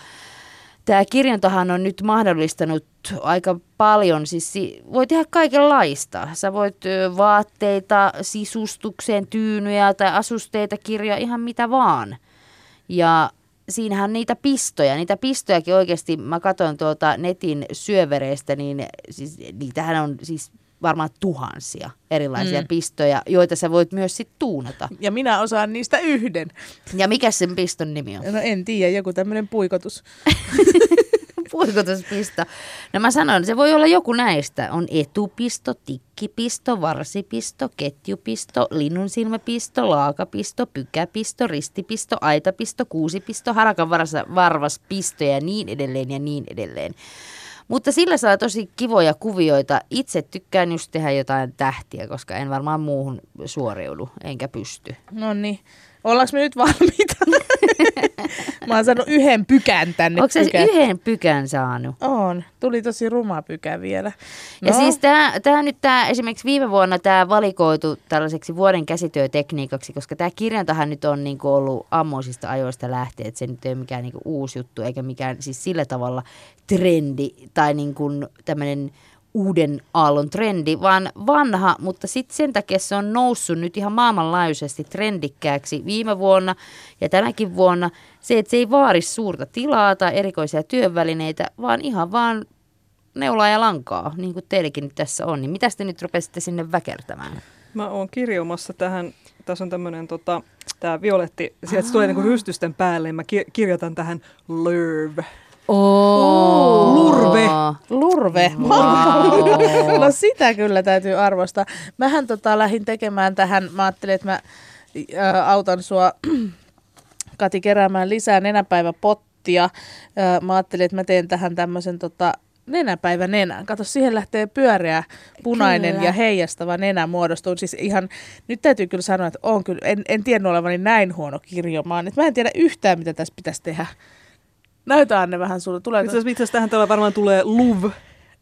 tämä kirjontahan on nyt mahdollistanut aika paljon, siis voi tehdä kaikenlaista. Sä voit vaatteita, sisustukseen, tyynyjä tai asusteita, kirjoja, ihan mitä vaan. Ja siinähän niitä pistoja, niitä pistojakin oikeasti, mä katson tuolta netin syövereistä, niin siis, niitähän on siis varmaan tuhansia erilaisia mm. pistoja, joita sä voit myös sitten tuunata. Ja minä osaan niistä yhden. Ja mikä sen piston nimi on? No en tiedä, joku tämmöinen puikotus. puikutuspisto. No mä sanon, se voi olla joku näistä. On etupisto, tikkipisto, varsipisto, ketjupisto, linnunsilmäpisto, laakapisto, pykäpisto, ristipisto, aitapisto, kuusipisto, harakan varsa, varvaspisto ja niin edelleen ja niin edelleen. Mutta sillä saa tosi kivoja kuvioita. Itse tykkään just tehdä jotain tähtiä, koska en varmaan muuhun suoriudu, enkä pysty. No niin. Ollaanko me nyt valmiita? Mä oon saanut yhden pykän tänne. Onko se yhden pykän saanut? On. Tuli tosi ruma pykä vielä. No. Ja siis tämä, tämä nyt tämä, esimerkiksi viime vuonna tämä valikoitu tällaiseksi vuoden käsityötekniikaksi, koska tämä kirjantahan nyt on niin ollut ammoisista ajoista lähtien, että se nyt ei ole mikään niin uusi juttu eikä mikään siis sillä tavalla trendi tai niin kuin tämmöinen uuden aallon trendi, vaan vanha, mutta sitten sen takia se on noussut nyt ihan maailmanlaajuisesti trendikkääksi viime vuonna ja tänäkin vuonna. Se, että se ei vaari suurta tilaa tai erikoisia työvälineitä, vaan ihan vaan neulaa ja lankaa, niin kuin teillekin nyt tässä on. Niin mitä te nyt rupesitte sinne väkertämään? Mä oon kirjoamassa tähän, tässä on tämmöinen tota, tämä violetti, sieltä se tulee niinku rystysten päälle, mä ki- kirjoitan tähän lurve. Oh. Lurve. Lurve. Wow. no sitä kyllä täytyy arvostaa. Mähän tota lähdin tekemään tähän, mä ajattelin, että mä ä, autan sua Kati keräämään lisää nenäpäiväpottia. Ä, mä ajattelin, että mä teen tähän tämmöisen tota, nenäpäivä nenän. Kato, siihen lähtee pyöreä, punainen Kyllä. ja heijastava nenä muodostuu. Siis ihan, nyt täytyy kyllä sanoa, että on kyllä, en, en tiennyt olevani näin huono kirjomaan. Että mä en tiedä yhtään, mitä tässä pitäisi tehdä. Näytä Anne vähän sulle. Tuleeko? Itse asiassa, itse asiassa tähän tällä varmaan tulee luv.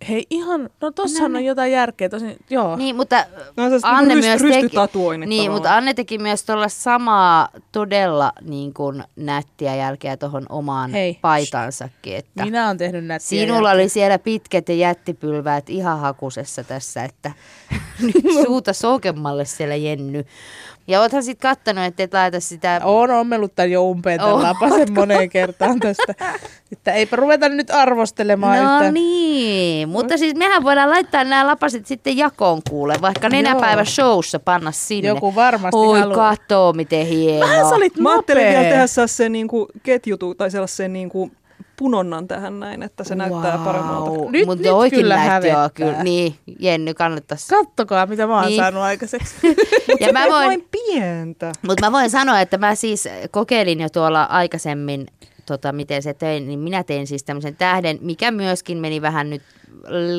Hei ihan, no tossahan on jotain järkeä. Tosin, joo. Niin, mutta No, Anne myös teki, niin, mutta Anne teki myös tuolla samaa todella niin kuin, nättiä jälkeä tuohon omaan Hei, paitansakin. Että Minä olen tehnyt näitä. Sinulla oli siellä pitkät ja jättipylväät ihan hakusessa tässä, että nyt suuta sokemmalle siellä Jenny. Ja oothan sitten kattanut, että et laita sitä... Olen ommellut tämän jo umpeen tämän Oh. lapasen moneen kertaan tästä. Että eipä ruveta nyt arvostelemaan No yhtään. niin, mutta siis mehän voidaan laittaa nämä lapaset sitten jakoon kuule, vaikka nenäpäivä Joo. showssa panna sinne. Joku varmasti Oi haluaa. katoo miten hienoa. Vähän sä olit Mä ajattelin vielä tehdä sellaisen niinku ketjutu tai sellaisen niinku punonnan tähän näin, että se näyttää paremmalta. Nyt- Mut nyt oikein kyllä hävettää. kyllä. Niin, Jenny kannattaisi. Kattokaa, mitä mä oon Niin. saanut aikaiseksi. Ja mä voin, Vain pientä. mutta mä voin sanoa, että mä siis kokeilin jo tuolla aikaisemmin, tota, miten se tein, niin minä tein siis tämmöisen tähden, mikä myöskin meni vähän nyt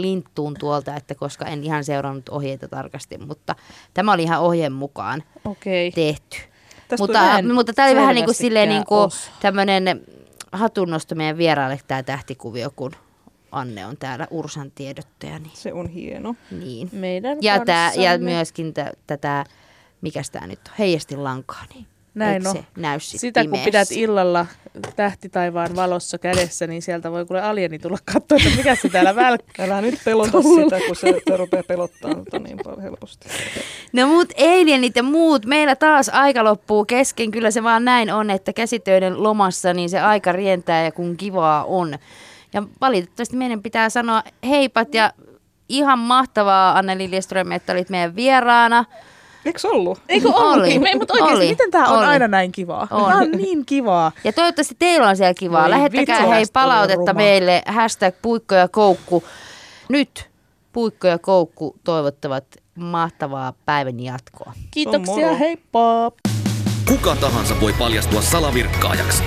linttuun tuolta, että koska en ihan seurannut ohjeita tarkasti, mutta tämä oli ihan ohjeen mukaan Okei. tehty. Tästä Mutta, mutta tämä oli vähän niin kuin silleen niin kuin tämmöinen hatunnosto meidän vieraille tämä tähtikuvio, kun Anne on täällä Ursan tiedottaja. Niin. Se on hieno. niin. Meidän Ja, tää, ja myöskin tä- tätä, mikäs tämä nyt on, heijastin lankaa, niin Näin eikö se näy sit Sitä kun pimeässä? pidät illalla tähtitaivaan valossa kädessä, niin sieltä voi kuule alieni tulla katsoa, että mikä se täällä välkkää. Älä nyt pelota sitä, kun se, se rupeaa pelottaa tota niin paljon helposti. No muut alienit ja muut, meillä taas aika loppuu kesken. Kyllä se vaan näin on, että käsitöiden lomassa niin se aika rientää ja kun kivaa on. Ja valitettavasti meidän pitää sanoa heipat ja ihan mahtavaa Anneli Lindström, että olit meidän vieraana. Eikö se ollut? Eikö Oli. ollutkin? Me, mutta oikeasti, Oli. miten tämä on Oli. aina näin kivaa? On. Tämä on niin kivaa. Ja toivottavasti teillä on siellä kivaa. Voi Lähettäkää hei palautetta ruma. meille. Hashtag puikko ja koukku. Nyt puikko ja koukku toivottavat mahtavaa päivän jatkoa. Kiitoksia, heippa! Kuka tahansa voi paljastua salavirkkaajaksi.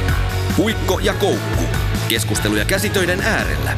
Puikko ja koukku. Keskusteluja käsitöiden äärellä.